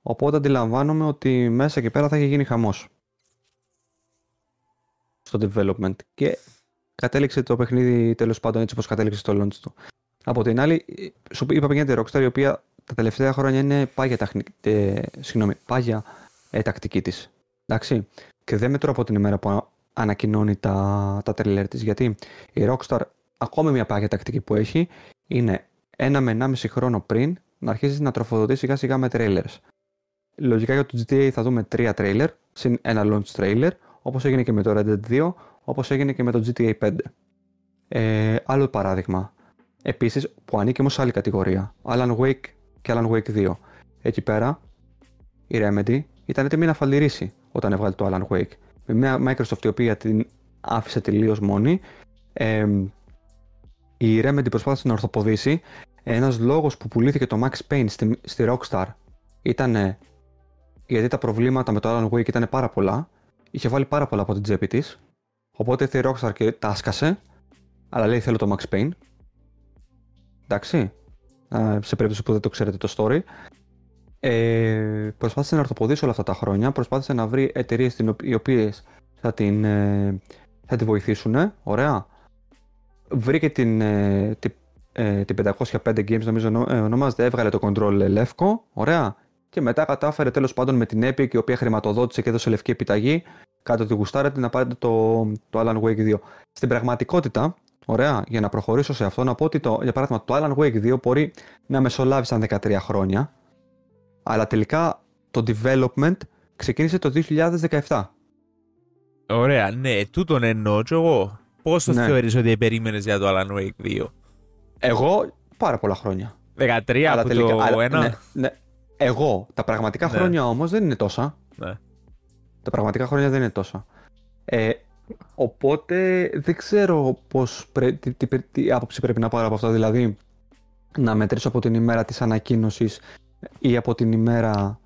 οπότε αντιλαμβάνομαι ότι μέσα εκεί πέρα θα έχει γίνει χαμός. Στο development. Και κατέληξε το παιχνίδι τέλος πάντων έτσι όπως κατέληξε στο launch του. Από την άλλη, σου είπα πριν για τη Rockstar η οποία τα τελευταία χρόνια είναι πάγια, ταχνη... ε, συγγνώμη, πάγια ε, τακτική της. Εντάξει. Και δεν μετρώ από την ημέρα που ανακοινώνει τα, τα τρέλερ της. Γιατί η Rockstar, ακόμη μια πάγια τακτική που έχει, είναι ένα με 1,5 χρόνο πριν να αρχίσει να τροφοδοτεί σιγά σιγά με trailers. Λογικά για το GTA θα δούμε τρία trailer, συν ένα launch trailer, όπως έγινε και με το Red Dead 2, όπως έγινε και με το GTA 5. Ε, άλλο παράδειγμα. Επίσης, που ανήκει όμως σε άλλη κατηγορία. Alan Wake και Alan Wake 2. Εκεί πέρα, η Remedy ήταν έτοιμη να φαλυρίσει όταν έβγαλε το Alan Wake. Με μια Microsoft η οποία την άφησε τελείως μόνη. Ε, η Remedy προσπάθησε να ορθοποδήσει. Ένας λόγος που πουλήθηκε το Max Payne στη, στη Rockstar ήταν γιατί τα προβλήματα με το Alan Wake ήταν πάρα πολλά. Είχε βάλει πάρα πολλά από την τσέπη της. Οπότε ήρθε η Rockstar και τα άσκασε. Αλλά λέει θέλω το Max Payne. Εντάξει. Ε, σε περίπτωση που δεν το ξέρετε το story. Ε, προσπάθησε να ορθοποδήσει όλα αυτά τα χρόνια. Προσπάθησε να βρει εταιρείες οι οποίες θα την, ε, θα τη βοηθήσουν. Ωραία. Βρήκε την, ε, την, ε, την 505 Games, νομίζω ονο- ε, ονομάζεται. Έβγαλε το control λεύκο. Ωραία. Και μετά κατάφερε τέλος πάντων με την Epic, η οποία χρηματοδότησε και έδωσε λευκή επιταγή, κάτω τη γουστάρετε να πάρετε το, το Alan Wake 2. Στην πραγματικότητα, ωραία, για να προχωρήσω σε αυτό, να πω ότι το, για παράδειγμα το Alan Wake 2 μπορεί να μεσολάβει σαν 13 χρόνια, αλλά τελικά το development ξεκίνησε το 2017. Ωραία, ναι, τούτον εννοώ και εγώ. Πώς το Ναι. θεωρείς ότι περίμενες για το Alan Wake 2. Εγώ πάρα πολλά χρόνια. 13 αλλά από τελικά, το αλλά- ένα; ναι, ναι. Εγώ, τα πραγματικά Ναι. χρόνια όμως δεν είναι τόσα. Ναι. Τα πραγματικά χρόνια δεν είναι τόσα. Ε, οπότε δεν ξέρω πώς πρέ, τι, τι, τι άποψη πρέπει να πάρω από αυτό. Δηλαδή, να μετρήσω από την ημέρα της ανακοίνωσης ή από την ημέρα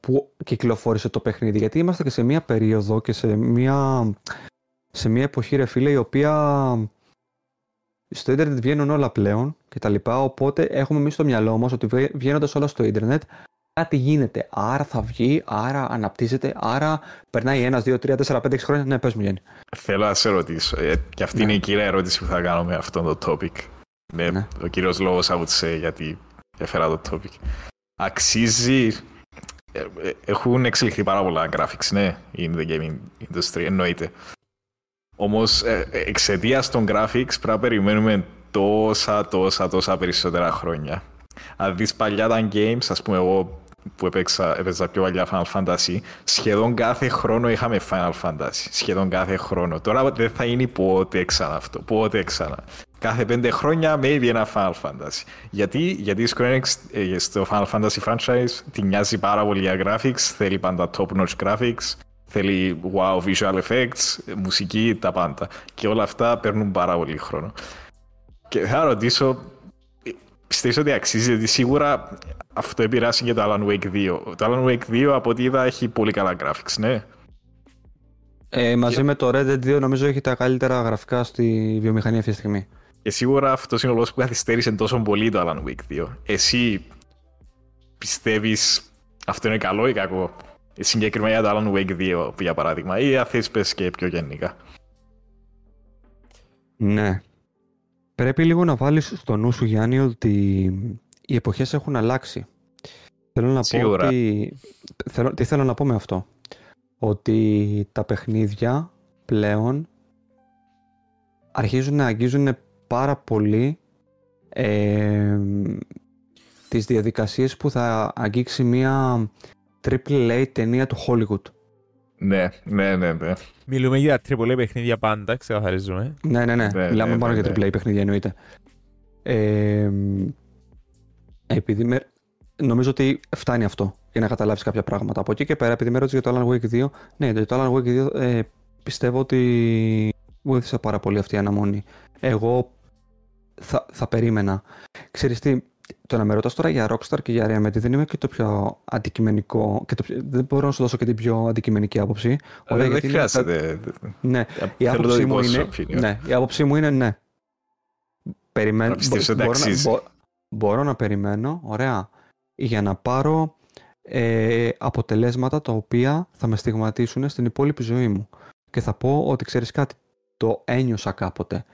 που κυκλοφόρησε το παιχνίδι. Γιατί είμαστε και σε μια περίοδο και σε μια, σε μια εποχή, ρε φίλε, η οποία στο ίντερνετ βγαίνουν όλα πλέον και τα λοιπά, οπότε έχουμε εμείς στο μυαλό μας ότι βγαίνοντας όλα στο ίντερνετ κάτι γίνεται. Άρα θα βγει, άρα αναπτύσσεται, άρα περνάει ένας, δύο, τρία, τέσσερα, πέντε, έξι χρόνια. Ναι, πες μου Γιάννη. Θέλω να σε ρωτήσω, ε, και αυτή Ναι. είναι η κύρια ερώτηση που θα κάνω με αυτό το topic. Είναι Ναι. ο κύριος λόγος από τις, ε, γιατί έφερα το topic. Αξίζει... ε, ε, Έχουν εξελιχθεί πάρα πολλά graphics, ναι, in the gaming industry, εννοείται. Όμως ε, ε, εξαιτίας των graphics πρέπει να περιμένουμε τόσα, τόσα, τόσα περισσότερα χρόνια. Αν δεις παλιά τα games, ας πούμε εγώ που έπαιξα, έπαιζα πιο παλιά Final Fantasy, σχεδόν κάθε χρόνο είχαμε Final Fantasy. Σχεδόν κάθε χρόνο. Τώρα δεν θα γίνει ποτέ ξανά αυτό. Ποτέ ξανά. Κάθε πέντε χρόνια maybe ένα Final Fantasy. Γιατί, γιατί η Square Enix ε, στο Final Fantasy franchise την νοιάζει πάρα πολύ για graphics, θέλει πάντα top notch graphics, θέλει wow visual effects, μουσική, τα πάντα. Και όλα αυτά παίρνουν πάρα πολύ χρόνο. Και θα ρωτήσω, πιστεύεις ότι αξίζει, γιατί σίγουρα αυτό επηρεάσει και το Alan Wake 2. Το Alan Wake 2 από ό,τι είδα έχει πολύ καλά graphics, ναι. Ε, μαζί με το Red Dead 2 νομίζω έχει τα καλύτερα γραφικά στη βιομηχανία αυτή τη στιγμή. Και σίγουρα αυτός είναι ο λόγος που καθυστέρησε τόσο πολύ το Alan Wake 2. Εσύ πιστεύεις αυτό είναι καλό ή κακό. Συγκεκριμένα για το Alan Wake 2, για παράδειγμα, ή αν θες πες και πιο γενικά; Ναι. Πρέπει λίγο να βάλεις στο νου σου Γιάννη ότι οι εποχές έχουν αλλάξει. Θέλω να Σίγουρα. πω ότι... Θέλω, τι θέλω να πω με αυτό; Ότι τα παιχνίδια πλέον αρχίζουν να αγγίζουν πάρα πολύ ε, τις διαδικασίες που θα αγγίξει μια triple A ταινία του Hollywood. Ναι, ναι, ναι, ναι. Μιλούμε για τριπολέ παιχνίδια πάντα, ξεκαθαρίζουμε. Ναι, ναι, ναι. Ναι, Μιλάμε ναι, μόνο ναι, για ναι. AAA παιχνίδια εννοείται. Ε, επειδή με, νομίζω ότι φτάνει αυτό για να καταλάβεις κάποια πράγματα. Από εκεί και πέρα, επειδή με ρώτησε για το Alan Wake 2, ναι, το Alan Wake 2 ε, πιστεύω ότι βοήθησε πάρα πολύ αυτή η αναμονή. Εγώ θα, θα περίμενα. Ξέρεις τι, το να με ρωτάς τώρα για Rockstar και για Remedy δεν είμαι και το πιο αντικειμενικό και το πιο- δεν μπορώ να σου δώσω και την πιο αντικειμενική άποψη. Ωραία, Ε, δεν γιατί είναι- χρειάζεται. Ναι, η Θέλω το άποψή, δικό μου σου είναι, opinion. ναι, η άποψή μου είναι ναι. Περιμένω, Να πιστεύεις ότι μπορώ, αξίζει. μπο- μπορώ να περιμένω, ωραία, για να πάρω ε, αποτελέσματα τα οποία θα με στιγματίσουν στην υπόλοιπη ζωή μου. Και θα πω ότι ξέρεις κάτι, το ένιωσα κάποτε.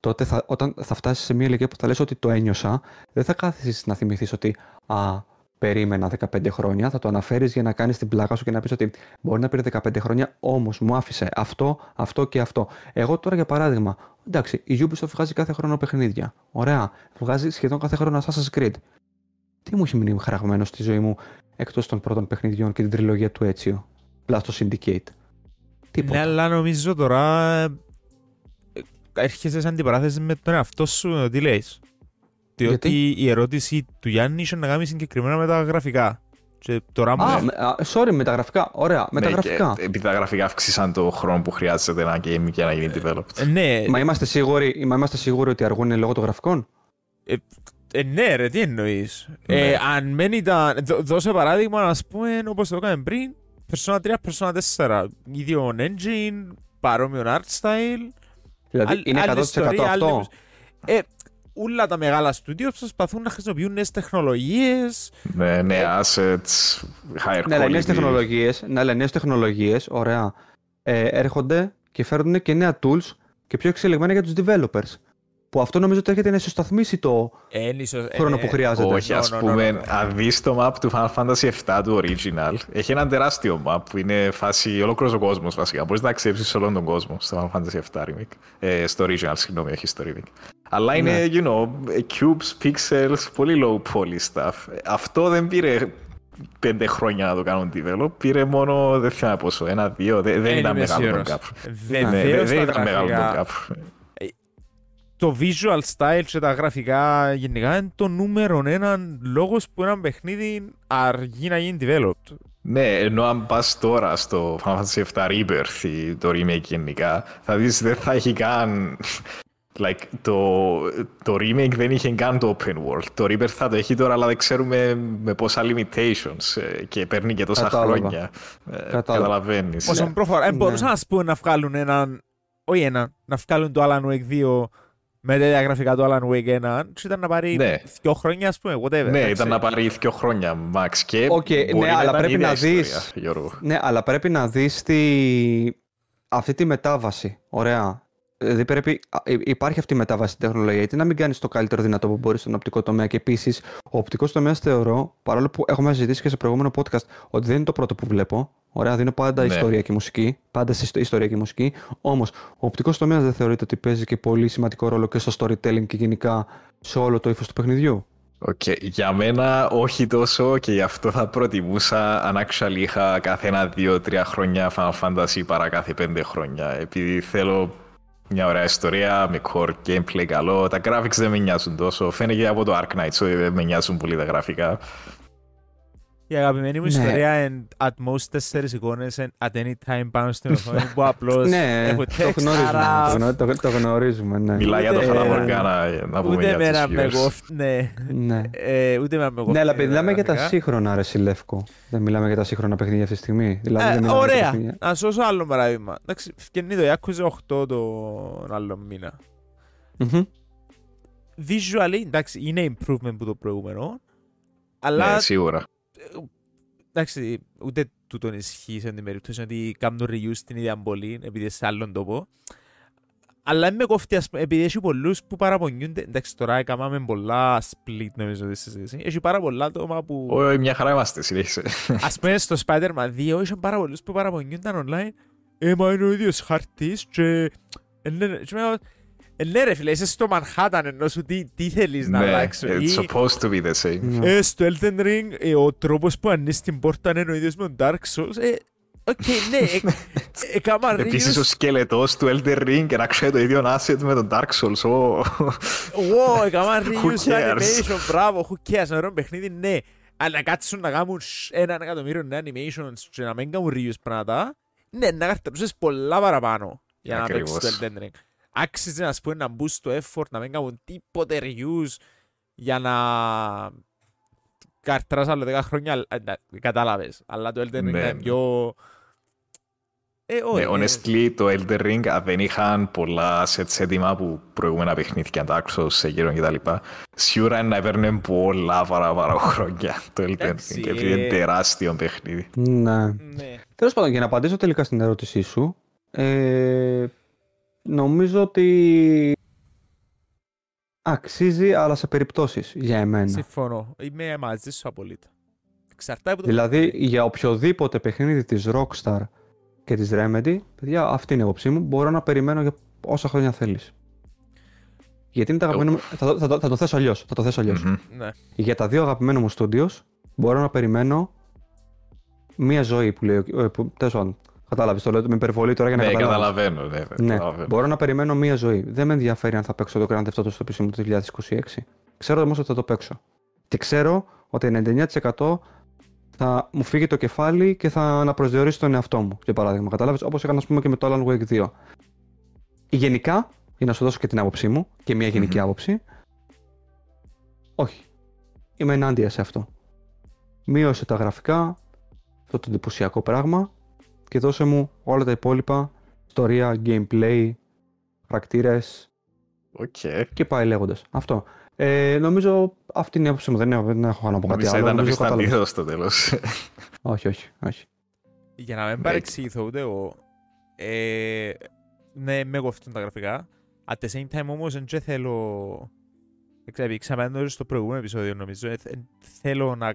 Τότε θα, όταν θα φτάσεις σε μια ηλικία που θα λες ότι το ένιωσα, δεν θα κάθεσαι να θυμηθείς ότι α, περίμενα 15 χρόνια, θα το αναφέρεις για να κάνεις την πλάκα σου και να πεις ότι μπορεί να πήρε 15 χρόνια, όμως μου άφησε αυτό, αυτό και αυτό. Εγώ τώρα για παράδειγμα, εντάξει, η Ubisoft βγάζει κάθε χρόνο παιχνίδια. Ωραία. Βγάζει σχεδόν κάθε χρόνο Assassin's Creed. Τι μου έχει μείνει χαραγμένος στη ζωή μου εκτός των πρώτων παιχνιδιών και την τριλογία του Έτσιο. Plus το Syndicate; Τίποτα. Ναι, αλλά νομίζω τώρα ε, έρχεσαι σε αντιπαράθεση με τον εαυτό σου, τι λες; Διότι Γιατί; η ερώτηση του Γιάννη είχε να κάνει συγκεκριμένα με τα γραφικά. Και τώρα μου Α, λέει, με- α, sorry, με τα γραφικά. Ωραία, με τα Ναι, γραφικά. και επειδή τα γραφικά αύξησαν το χρόνο που χρειάζεται ένα game για να γίνει developed. ε, ναι, Μα είμαστε σίγουροι, μα είμαστε σίγουροι ότι αργούν λόγω των γραφικών; ε, ναι ρε, τι εννοείς; Ναι. Ε, αν μεν ήταν, δώ- δώσε παράδειγμα, ας πούμε, όπως το έκαμε πριν, Persona 3, Persona 4, ίδιο engine, παρόμοιο art style, Δηλαδή Άλλη- είναι άλλη 100% ιστορία, άλλη αυτό. μουσ- Ε, όλα τα μεγάλα στούντιο προσπαθούν να χρησιμοποιούν νέες τεχνολογίες. Ναι, ναι, assets, higher Ναι, αλλά νέε quality. τεχνολογίες, ναι, αλλά νέες τεχνολογίες, ωραία, ε, έρχονται και φέρνουν και νέα tools και πιο εξελιγμένα για τους developers. Που αυτό νομίζω ότι έρχεται να ισοσταθμίσει το Ε, είναι ίσως- ε, χρόνο ε, που χρειάζεται. Όχι, No, ας no, no, πούμε, no, no. αν δεις το map του Final Fantasy VII του original, έχει έναν τεράστιο map που είναι φάση ολόκληρος ο κόσμος βασικά. Μπορείς να αξέψεις όλον τον κόσμο στο Final Fantasy VII remake. Ε, στο original, συγγνώμη, όχι στο remake. Αλλά είναι, Ναι. you know, cubes, pixels, πολύ low poly stuff. Ε, Αυτό δεν πήρε πέντε χρόνια να το κάνουν develop, πήρε μόνο, δεν θυμάμαι πόσο, ένα-δύο, δεν, δεν Δεν ήταν είμαι μεγάλο το σίγουρος. gap. Βεβαίως Ναι, δεν- δεν τα ήταν μεγάλο το γραφικά- gap. Το visual style και τα γραφικά γενικά είναι το νούμερο ένα λόγος που ένα παιχνίδι αργεί να γίνει developed. Ναι, ενώ αν πας τώρα στο Final Fantasy VII Rebirth, ή το remake γενικά, θα δεις δεν θα έχει καν... Like, το, το remake δεν είχε καν το open world. Το Rebirth θα το έχει τώρα, αλλά δεν ξέρουμε με πόσα limitations ε, και παίρνει και τόσα Κατάλαβα. χρόνια. Ε, Κατάλαβα. Καταλαβαίνεις. Όσον προχωρά, Ναι. μπορούσαν να πούμε να βγάλουν έναν, όχι έναν, να βγάλουν το Alan Wake 2 με τέτοια γραφικά του Alan Wake 1 και ήταν να πάρει Ναι. δύο χρόνια ας πούμε, whatever. Ναι, εντάξει. ήταν να πάρει δύο χρόνια max και Οκ, μπορεί ναι, αλλά ήταν πρέπει ίδια να ιστορία, δεις- Γιώργο. Ναι, αλλά πρέπει να δεις τη... αυτή τη μετάβαση. Ωραία. Δηλαδή πρέπει... α, υ- υπάρχει αυτή η μετάβαση στην τεχνολογία. Γιατί να μην κάνεις το καλύτερο δυνατό που μπορείς στον οπτικό τομέα. Και επίσης, ο οπτικός τομέας θεωρώ, παρόλο που έχουμε συζητήσει και σε προηγούμενο podcast, ότι δεν είναι το πρώτο που βλέπω. Ωραία, δίνω πάντα Ναι. ιστορία και μουσική. Πάντα σε ιστο- ιστορία και μουσική. Όμως, ο οπτικός τομέας δεν θεωρείται ότι παίζει και πολύ σημαντικό ρόλο και στο storytelling και γενικά σε όλο το ύφος του παιχνιδιού. Οκ, Για μένα όχι τόσο και γι' αυτό θα προτιμούσα αν actually είχα κάθε ένα, δύο, τρία χρόνια Final Fantasy παρά κάθε πέντε χρόνια. Επειδή θέλω μια ωραία ιστορία με core gameplay καλό. Τα graphics δεν με νοιάζουν τόσο. Φαίνεται από το Ark Knights ότι δεν με νοιάζουν πολύ τα γραφικά. Η αγαπημένη μου Ναι. ιστορία είναι at most τέσσερις εικόνες and at any time πάνω στην οθόνη που απλώς ναι, έχω το text, γνωρίζουμε. άρα Το, γνω- το- το γνωρίζουμε, ναι. Μιλάει για το Ούτε- Fata Morgana, να πούμε ούτε για μένα τους με viewers. κόφτει, ναι. ναι. Ε, ούτε μένα με κόφτει. Ναι, αλλά επειδή μιλάμε για τα γραφικά. σύγχρονα, ρε Σιλεύκο. Δεν μιλάμε για τα σύγχρονα παιχνίδια αυτή τη στιγμή. Δηλαδή, Ε, δεν μιλάμε για τα ωραία. παιχνίδια. Να σώσω άλλο παράδειγμα. Εντάξει, φκαινεί το Yakuza 8 τον άλλο μήνα. Μμμ. Visually, εντάξει, είναι improvement που το προηγούμενο. Αλλά, Ναι, σίγουρα. Εντάξει, ούτε τούτον ισχύει σε την περίπτωση ότι κάνουν reuse στην ίδια πολύ, επειδή σε άλλον τόπο. Αλλά με κόφτει, ας πούμε, επειδή έχει πολλούς που παραπονιούνται. Εντάξει, τώρα έκαναμε πολλά split, νομίζω, τη συζήτηση. Έχει πάρα πολλά άτομα που... Όχι, μια χαρά είμαστε, συνέχισε. Ας πούμε στο Spider-Man 2 είχαν πάρα πολλούς που παραπονιούνταν online «Ε, μα είναι ο ίδιος χάρτης και...» Ε, ναι, ναι, και λέω, «Ε, ναι ρε φίλε, είσαι στο Manhattan ενώ σου τι, τι θέλεις να Ναι, αλλάξω it's ή supposed to be the same. Ναι. «Ε, στο Elden Ring ε, ο τρόπος που ανοίγεις την πόρτα είναι ο ίδιος με τον Dark Souls». Ε, οκ, ναι, ε, ε, έκανα Επίσης ο reviews σκελετός του Elden Ring και να ξέρει το ίδιο asset με τον Dark Souls. ω. Wow, έκανα Who reviews cares? animation, μπράβο, who cares, να ρωτώ παιχνίδι, ναι. Αλλά να κάτσουν να κάνουν σ- έναν εκατομμύριο νέα animations και να μην κάνουν reviews πράγματα, ναι, να καρτέψεις πολλά παραπάνω για να παίξεις το Ακριβώς. Elden Ring. Άξιζε να πούμε να μπουν στο effort, να μην κάνουν τίποτε reviews για να καρτράς άλλο 10 χρόνια, αλλά- εντάξει, κατάλαβες. Αλλά το Elden Ring Ναι, είναι ναι. πιο... Ε, όχι, Ναι, ε, honestly, το Elden Ring αν δεν είχαν πολλά sets έτοιμα που προηγούμενα παιχνίδια, Dark Souls, Sekiro κτλ. Σίγουρα είναι να παίρνει πολλά παραπάνω χρόνια το Elden Εντάξει, Ring, επειδή είναι ε. τεράστιο παιχνίδι. Ναι. Ναι. Τέλος πάντων, για να απαντήσω τελικά στην ερώτησή σου, ε, νομίζω ότι αξίζει, αλλά σε περιπτώσεις για εμένα. Συμφωνώ. Είμαι μαζί σου απολύτως. Εξαρτάται από το Δηλαδή, παιχνίδι. για οποιοδήποτε παιχνίδι της Rockstar και της Remedy, παιδιά, αυτή είναι η άποψή μου, μπορώ να περιμένω για όσα χρόνια θέλεις. Γιατί είναι τα αγαπημένα μου... Θα, το- θα, το- θα το θέσω αλλιώς, θα το θέσω αλλιώς. Μμμ. Ναι. Για τα δύο αγαπημένα μου studios, μπορώ να περιμένω μία ζωή που λέει. ο- ε, Που, τέλος πάντων, κατάλαβες, το λέω με υπερβολή τώρα για να Ναι, καταλάβεις. καταλαβαίνω. Ναι, Ναι, καταλαβαίνω. μπορώ να περιμένω μία ζωή. Δεν με ενδιαφέρει αν θα παίξω το Grand Theft Auto στο PC μου το 2026. Ξέρω όμως ότι θα το παίξω. Και ξέρω ότι 99% θα μου φύγει το κεφάλι και θα αναπροσδιορίσει τον εαυτό μου. Για παράδειγμα, κατάλαβες, όπως έκανα ας πούμε, και με το Alan Wake 2. Γενικά, για να σου δώσω και την άποψή μου και μια γενικη άποψη, όχι. Είμαι ενάντια σε αυτό. Μείωσε τα γραφικά, αυτό το εντυπωσιακό πράγμα και δώσε μου όλα τα υπόλοιπα, ιστορία, gameplay, χαρακτήρες Οκ. και πάει λέγοντας. Αυτό. Ε, νομίζω αυτή είναι η άποψή μου. Δεν έχω, δεν έχω να πω κάτι Νομίζω άλλο. ήταν να Νομίζω πεις το κατάλαβες. αντίθετο στο τέλος. Όχι, όχι, όχι. Για να μην Ναι. παρεξηγηθώ ούτε εγώ, ε, ναι, με κοφτούν τα γραφικά. At the same time όμως δεν και θέλω... Ξέρετε, ξαπέντω στο προηγούμενο επεισόδιο νομίζω, ε, θε- θέλω να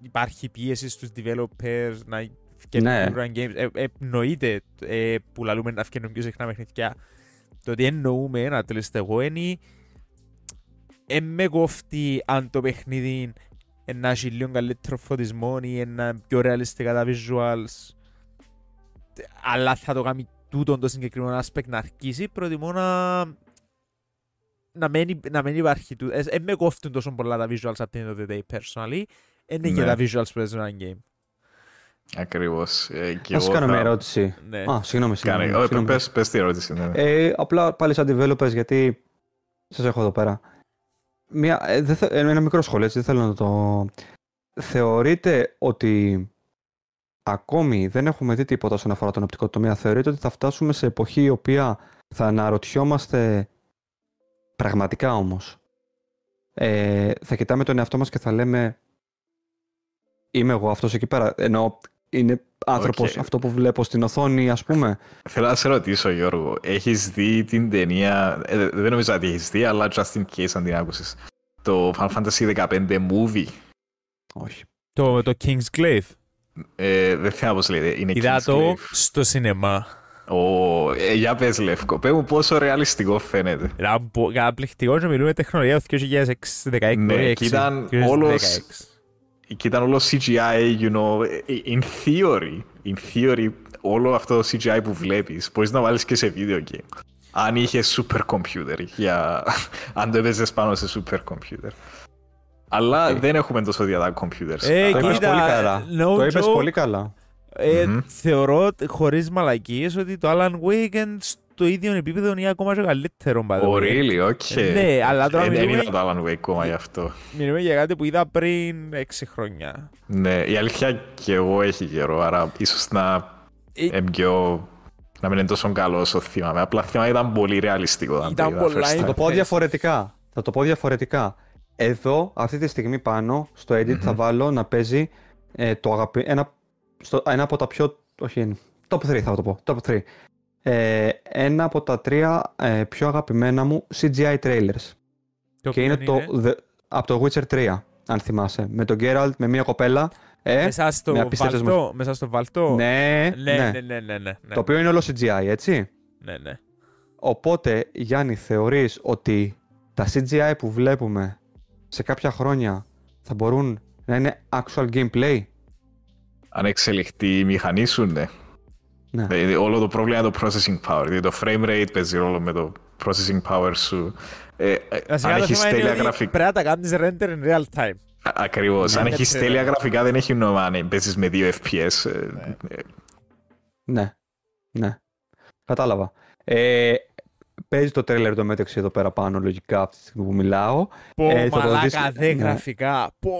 υπάρχει πίεση στους developers να φτιάχνουν Ναι. run games. Ε, ε, εννοείται ε, που λαλούμε να φτιάχνουν πιο συχνά παιχνίδια. Το τι εννοούμε, να τελείστε εγώ, είναι ε, με κόφτει αν το παιχνίδι να έχει λίγο καλύτερο φωτισμό ή ένα πιο ρεαλιστικά τα visuals αλλά θα το κάνει τούτο το συγκεκριμένο aspect να αρχίσει προτιμώ να να μην, να μην υπάρχει τούτο ε, ε, με κόφτουν τόσο πολλά τα visuals at the end of the day personally είναι και Ναι. τα visuals που παίζουν ένα game Ακριβώς. Ε, και Να σας εγώ κάνω θα- μια ερώτηση. ναι. Α, συγγνώμη, Κάνε. συγγνώμη. Όχι, συγγνώμη. πες, πες τη ερώτηση. ναι. Ε, απλά πάλι σαν developers, γιατί σας έχω εδώ πέρα. Μια, ε, δεν θε- ε, ένα μικρό σχόλιο, έτσι, δεν θέλω να το... Θεωρείτε ότι ακόμη δεν έχουμε δει τίποτα όσον αφορά τον οπτικό τομέα. Θεωρείτε ότι θα φτάσουμε σε εποχή η οποία θα αναρωτιόμαστε πραγματικά όμως; Ε, θα κοιτάμε τον εαυτό μας και θα λέμε είμαι εγώ αυτός εκεί πέρα. Ενώ είναι άνθρωπος Οκ. αυτό που βλέπω στην οθόνη ας πούμε. Θέλω να σε ρωτήσω, Γιώργο, έχεις δει την ταινία, ε, δεν νομίζω ότι έχεις δει, αλλά just in case αν την άκουσες, το Final Fantasy 15 movie; Όχι. το, το King's Glaive Ε, δεν θυμάμαι πώς λέγεται, είναι είδα King's το Glaive. στο σινεμά Ω, ε, για πες Λεύκο, πες μου πόσο ρεαλιστικό φαίνεται. ήταν πο- καταπληκτικό και μιλούμε τεχνολογία του 2016 Ναι, και ήταν όλος- 2016. Και ήταν όλο CGI, you know, in theory, in theory, όλο αυτό το CGI που βλέπεις, μπορείς να βάλεις και σε video game. Αν είχε super computer, για... αν το έπαιζες πάνω σε super computer. Αλλά Ε. δεν έχουμε τόσο δυνατά computers. Ε, Το Άρα- είπες κοίτα, πολύ καλά. no το είπες joke. πολύ καλά. Ε, Μμμ. Θεωρώ χωρίς μαλακίες ότι το Alan Wake είναι στο ίδιο επίπεδο ή ακόμα και καλύτερο. by the Oh, way. really, okay. Ε, ναι, αλλά τώρα Ε, Δεν μιλούμε- είδα το Alan Wake ακόμα γι' αυτό. Μιλούμε για κάτι που είδα πριν 6 χρόνια. Ναι, η αλήθεια και εγώ έχει καιρό, άρα ίσως να Ε, είναι πιο... να μην είναι τόσο καλός όσο θυμάμαι. Απλά θυμάμαι ήταν πολύ ρεαλιστικό. όταν Ήταν το είδα πολλά first Θα time. το πω Πες. διαφορετικά. Θα το πω διαφορετικά. Εδώ, αυτή τη στιγμή πάνω, στο edit θα βάλω να παίζει ε, το αγαπη... ένα, στο, ένα από τα πιο... Όχι, είναι- top 3 θα το πω. Top 3. Ε, ένα από τα τρία ε, πιο αγαπημένα μου CGI trailers. το και είναι οποίο το, the- από το Witcher 3, αν θυμάσαι. Με τον Geralt, με μια κοπέλα. Ε, Μέσα με στο απίστευτες βαλτό. Μέσα στο βαλτό. ναι, ναι, ναι. ναι, ναι, ναι, ναι, Το οποίο είναι όλο CGI, έτσι. ναι, ναι. Οπότε, Γιάννη, θεωρείς ότι τα CGI που βλέπουμε σε κάποια χρόνια θα μπορούν να είναι actual gameplay; Αν εξελιχθεί η μηχανή σου, ναι. Ναι. Δηλαδή, όλο το πρόβλημα είναι το processing power. Δηλαδή, το frame rate παίζει ρόλο με το processing power σου. Ε, ε, Βασικά αν το έχεις θέμα είναι τέλεια ότι γραφικά. Πρέπει να τα κάνεις render in real time. Ακριβώς. Ναι, αν ναι, έχεις ναι. τέλεια γραφικά, δεν έχει νόημα αν παίζεις με 2 FPS. ε, ε, Ναι. Ναι. Κατάλαβα. Ε, παίζει το τρέλερ το μέτρηξε εδώ πέρα πάνω, λογικά, αυτή τη στιγμή που μιλάω. Πω, Ε, θα το μαλάκα, δεις- δε ναι. γραφικά. Πω.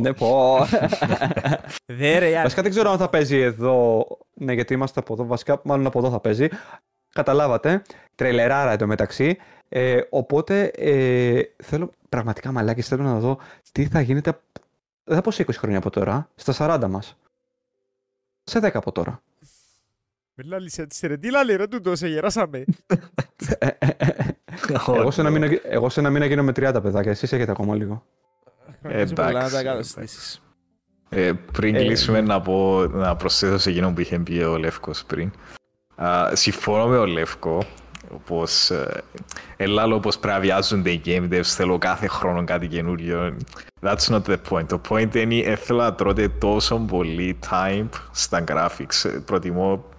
Ναι, πω. Δε ρε, Βασικά δεν ξέρω αν θα παίζει εδώ. Ναι, γιατί είμαστε από εδώ. Βασικά, μάλλον από εδώ θα παίζει. Καταλάβατε. Τρελεράρα εντωμεταξύ. Ε, οπότε ε, θέλω πραγματικά μαλάκι, θέλω να δω τι θα γίνεται. Δεν θα πω σε 20 χρόνια από τώρα, στα 40 μας. Σε 10 από τώρα. Μιλά λυσέτησε ρε, τι λάλη ρε τούτο, σε γεράσαμε. εγώ, σε ένα μήνα, εγώ σε ένα μήνα γίνω με 30 παιδάκια, εσείς έχετε ακόμα λίγο. Χρόνια σου πολλά να τα εντάξει, καταστήσεις. Ε, πριν Ε, κλείσουμε να, πω, να προσθέσω σε εκείνο που είχε πει ο Λεύκος πριν. Α, συμφωνώ με ο Λεύκο πως ε, ελάλο πως πρέπει να βιάζονται οι game devs θέλω κάθε χρόνο κάτι καινούριο that's not the point το point είναι ε, θέλω να τρώτε τόσο πολύ time στα graphics Ε, προτιμώ Περι-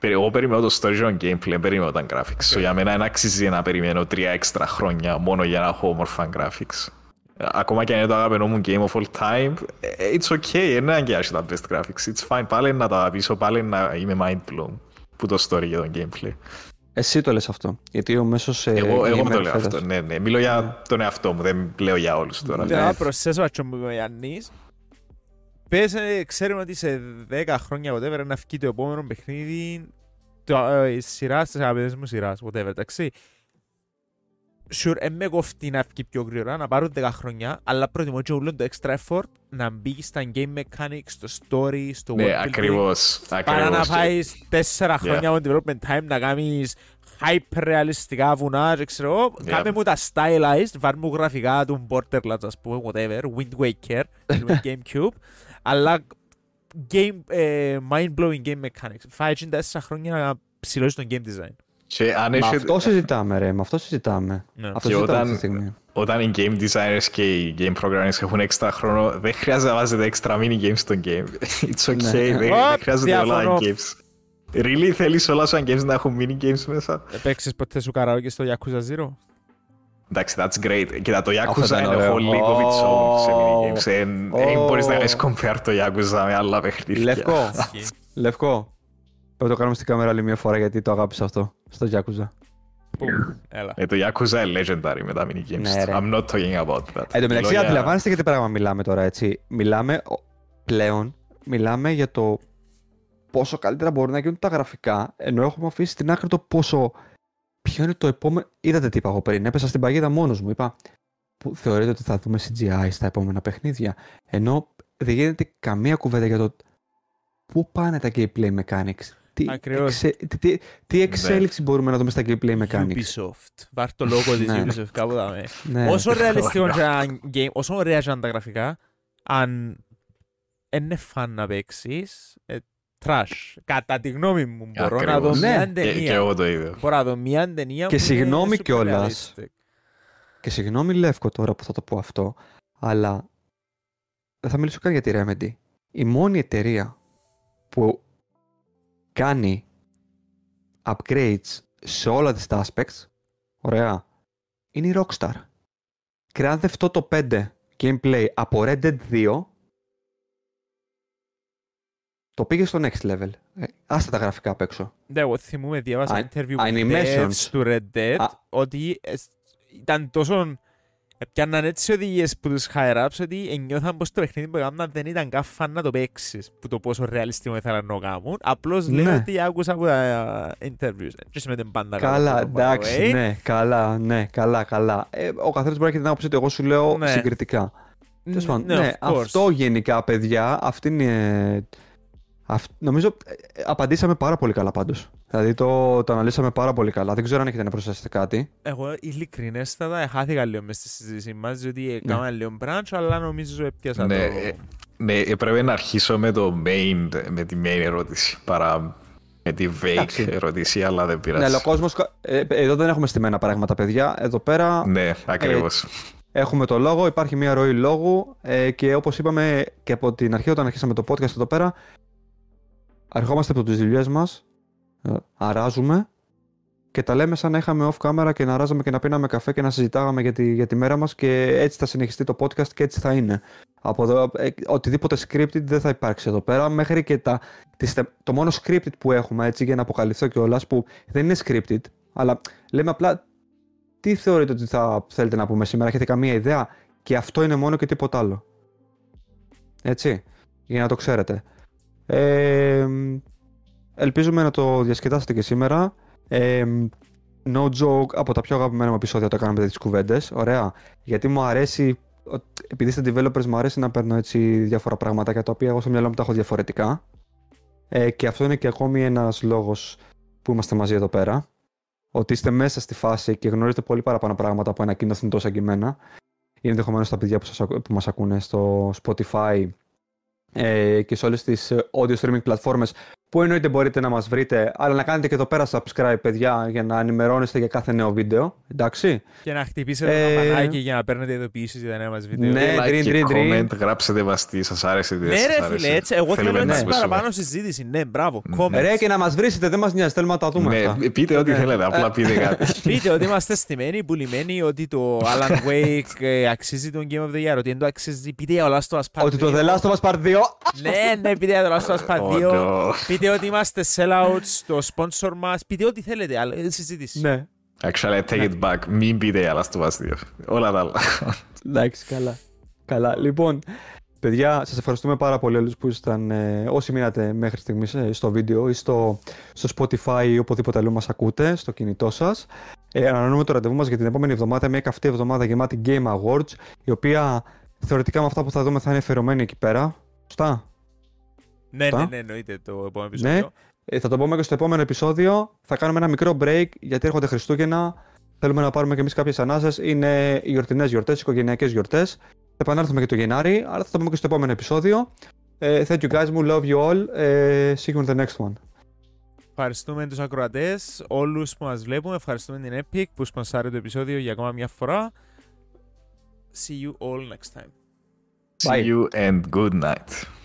εγώ περιμένω το story gameplay, δεν περιμένω τα graphics. So, για μένα δεν αξίζει να περιμένω τρία έξτρα χρόνια μόνο για να έχω όμορφα graphics. Ακόμα και αν είναι το αγαπημένο μου game of all time, ε, it's okay, δεν είναι αναγκαία να έχει τα best graphics. It's fine, πάλι να τα πείσω, πάλι να είμαι mind blown που το story για το gameplay. Εσύ το λες αυτό. Γιατί ο μέσος... ε, Εγώ, εγώ gamer μου το λέω φέτος- αυτό, ναι, ναι. Μιλώ για τον εαυτό μου, δεν λέω για όλους τώρα. Ναι, ναι. να προσθέσω αυτό που είπε ο Γιάννης. Πες, ε, ξέρουμε ότι σε 10 χρόνια whatever να βγει το επόμενο παιχνίδι το, ε, η σειρά στις αγαπητές μου σειράς, whatever, εντάξει. Sure, εν με κοφτεί να βγει πιο γρήγορα, να πάρουν 10 χρόνια, αλλά προτιμώ και όλο το extra effort να μπει στα game mechanics, στο story, στο world Ναι, building, ακριβώς. παρά να ακριβώς. πάεις 4 χρόνια από development time να κάνεις hyper ρεαλιστικά βουνά και ξέρω εγώ, Yeah. κάμε μου τα stylized, βάρ μου γραφικά του Borderlands ας πούμε, whatever, Wind Waker, του Gamecube, αλλά game, ε, mind-blowing game mechanics. Φάει 4 χρόνια να ψηλώσεις τον game design. Και αν Με έχετε- αυτό συζητάμε ρε, με αυτό συζητάμε. Ναι. Αυτό Και συζητάμε όταν- αυτή τη στιγμή. όταν οι game designers και οι game programmers έχουν έξτρα χρόνο, δεν χρειάζεται να βάζετε έξτρα mini games στο game. It's okay, Ναι. δεν, Ω, δεν χρειάζεται όλα τα διαφωνώ. games. Really, θέλεις όλα σου τα games να έχουν mini games μέσα; Παίξεις ποτέ σου καραόκι στο Yakuza Zero; Εντάξει, that's great. Κοίτα, το Αυτό Yakuza ήταν είναι ωραίο. whole league of its own σε mini games. Δεν Ω. δεν μπορείς να κάνεις compare το Yakuza με άλλα παιχνίδια. Λευκό, Λευκό. Πρέπει να το κάνουμε στην κάμερα άλλη μια φορά γιατί το αγάπησα αυτό στο Yakuza. Πουμ, Έλα. Ε, το Yakuza είναι legendary με τα mini games. Ναι, ρε. I'm not talking about that. Εν τω μεταξύ, Μιλώ για- αντιλαμβάνεστε για τι πράγμα μιλάμε τώρα, έτσι. Μιλάμε ο- πλέον, μιλάμε για το πόσο καλύτερα μπορούν να γίνουν τα γραφικά, ενώ έχουμε αφήσει στην άκρη το πόσο. Ποιο είναι το επόμενο. Είδατε τι είπα εγώ πριν. Έπεσα στην παγίδα μόνος μου. Είπα. Που θεωρείτε ότι θα δούμε CGI στα επόμενα παιχνίδια. Ενώ δεν γίνεται καμία κουβέντα για το πού πάνε τα gameplay mechanics. Τι, Ακριβώς. εξε- τι, τι, τι εξέλιξη μπορούμε να δούμε στα gameplay mechanics. Ubisoft. Βάρ το logo της Ναι. Ubisoft κάπου δάμε. Ναι. Όσο ρεαλιστικό και αν game, όσο ωραία και αν τα γραφικά, αν είναι φαν να παίξεις, ε, trash. Κατά τη γνώμη μου, μπορώ να δω Ακριβώς. Ναι. μια Και, και ταινία. εγώ το ίδιο. Μπορώ να δω μια ταινία Και που είναι συγγνώμη super κιόλας. realistic. Και συγγνώμη Λεύκο τώρα που θα το πω αυτό, αλλά δεν θα μιλήσω καν για τη Remedy. Η μόνη εταιρεία που κάνει upgrades σε όλα τις τα aspects, ωραία, είναι η Rockstar. Grand Theft Auto 5 gameplay από Red Dead 2 το πήγε στο next level. Ε, άστα τα γραφικά απ' έξω. Ναι, εγώ θυμούμαι, διάβασα Α- interview με animations. devs του Red Dead, Α. ότι ε, σ- ήταν τόσο... Πιάνναν έτσι οδηγίες που τους higher ups ότι ένιωθαν πως το παιχνίδι που έκαναν δεν ήταν καν φαν να το παίξεις που το πόσο ρεαλιστικό ήθελαν να κάνουν. Απλώς λένε Ναι. ότι άκουσα από τα ε, interviews. Και σημαίνει πάντα καλό Καλά, αυτό, by the εντάξει, way. ναι, καλά, ναι, καλά, καλά. Ε, ο καθένας μπορεί να έχει την άποψη του. Εγώ σου λέω Ναι. συγκριτικά. Τέλος πάντων, Ναι, ναι, of course. αυτό γενικά, παιδιά, αυτή είναι. Αυ- νομίζω ε, ε, απαντήσαμε πάρα πολύ καλά πάντως. Δηλαδή το, το αναλύσαμε πάρα πολύ καλά. Δεν ξέρω αν έχετε να προσθέσετε κάτι. Εγώ ειλικρινέστατα χάθηκα λίγο μες στη συζήτηση μας διότι Ναι. έκανα λίγο branch αλλά νομίζω έπιασα Ναι, το... ε, ναι, ε, πρέπει να αρχίσω με, το main, με τη main ερώτηση παρά με τη vague Εντάξει. ερώτηση, αλλά δεν πειράζει. Ναι, αλλά ο κόσμος, ε, εδώ δεν έχουμε στημένα πράγματα, παιδιά. Εδώ πέρα Ναι, ακριβώς. έχουμε το λόγο, υπάρχει μια ροή λόγου ε, και όπως είπαμε και από την αρχή όταν αρχίσαμε το podcast εδώ πέρα, αρχόμαστε από τις δουλειές μας, ε, αράζουμε και τα λέμε σαν να είχαμε off camera και να αράζαμε και να πίναμε καφέ και να συζητάγαμε για τη, για τη μέρα μας και έτσι θα συνεχιστεί το podcast και έτσι θα είναι. Από εδώ, ε, οτιδήποτε scripted δεν θα υπάρξει εδώ πέρα, μέχρι και τα, τις, θε- το μόνο scripted που έχουμε έτσι για να αποκαλυφθώ κιόλας που δεν είναι scripted, αλλά λέμε απλά τι θεωρείτε ότι θα θέλετε να πούμε σήμερα, έχετε καμία ιδέα και αυτό είναι μόνο και τίποτα άλλο. Έτσι, για να το ξέρετε. Ε, ελπίζουμε να το διασκεδάσετε και σήμερα. Ε, no joke, από τα πιο αγαπημένα μου επεισόδια το κάναμε τις κουβέντες. Ωραία. Γιατί μου αρέσει, ο- επειδή είστε developers μου αρέσει να παίρνω έτσι διάφορα πράγματα για τα οποία εγώ στο μυαλό μου τα έχω διαφορετικά. Ε, και αυτό είναι και ακόμη ένας λόγος που είμαστε μαζί εδώ πέρα. Ότι είστε μέσα στη φάση και γνωρίζετε πολύ παραπάνω πράγματα από ένα κοινό θνητό σαν και εμένα. Ή ενδεχομένως τα παιδιά που, σας, ακου- που μας ακούνε στο Spotify ε, και σε όλες τις ε, audio streaming πλατφόρμες που εννοείται μπορείτε να μας βρείτε, αλλά να κάνετε και εδώ πέρα subscribe, παιδιά, για να ενημερώνεστε για κάθε νέο βίντεο. Εντάξει. Και να χτυπήσετε Ε, το καμπανάκι για να παίρνετε ειδοποιήσεις για τα νέα μας βίντεο. Ναι, like τρίν, και τρίν, τρίν. comment, γράψετε μας τι σας άρεσε, τι δεν Ναι, σας ρε άρεσε. φίλε, έτσι. Εγώ θέλω Θέλουμε έτσι ακούσουμε. παραπάνω συζήτηση. Ναι, μπράβο. Ναι. Comments. Ρε, και να μας βρίσκετε, δεν μας νοιάζει, θέλουμε να τα δούμε Ναι, αυτά. πείτε ό,τι θέλετε, απλά πείτε κάτι. Πείτε ότι είμαστε στημένοι, πουλημένοι, ότι το Alan Wake ε, αξίζει τον Game of the Year, ότι δεν το αξίζει. Πείτε για το Last of Us Part Ότι το 2. The Last of Us Part 2... Ναι, ναι, πείτε για το Last of Us Part 2. Όντω. Πείτε ότι είμαστε sellouts, το sponsor μας. Πείτε ό,τι θέλετε, αλλά ε, συζήτηση. Ναι. Actually, I take it back. Μην πείτε για Last of Us 2. Όλα τα άλλα. Εντάξει, καλά. Καλά. Λοιπόν, παιδιά, σας ευχαριστούμε πάρα πολύ όλους που ήσταν, ε, όσοι μείνατε μέχρι στιγμής ε, στο βίντεο ή στο, στο Spotify ή οπουδήποτε αλλού μας ακούτε, στο κινητό σας. Ε, ανανεώνουμε το ραντεβού μας για την επόμενη εβδομάδα, μια καυτή εβδομάδα γεμάτη Game Awards, η οποία θεωρητικά με αυτά που θα δούμε θα είναι φερωμένη εκεί πέρα. Σωστά; Ναι, Αυτά. ναι, ναι, εννοείται το επόμενο Ναι. επεισόδιο. Ε, θα το πούμε και στο επόμενο επεισόδιο. Θα κάνουμε ένα μικρό break γιατί έρχονται Χριστούγεννα. Θέλουμε να πάρουμε και εμείς κάποιες ανάσες. Είναι οι γιορτινές γιορτές, οι οικογενειακές γιορτές. Θα επανέλθουμε και το Γενάρη, αλλά θα το πούμε και στο επόμενο επεισόδιο. Ε, thank you guys, μου love you all. Ε, see you in the next one. Ευχαριστούμε τους ακροατές, όλους που μας βλέπουν. Ευχαριστούμε την Epic που σπονσάρει το επεισόδιο για ακόμα μια φορά. See you all next time. See Bye. you and good night.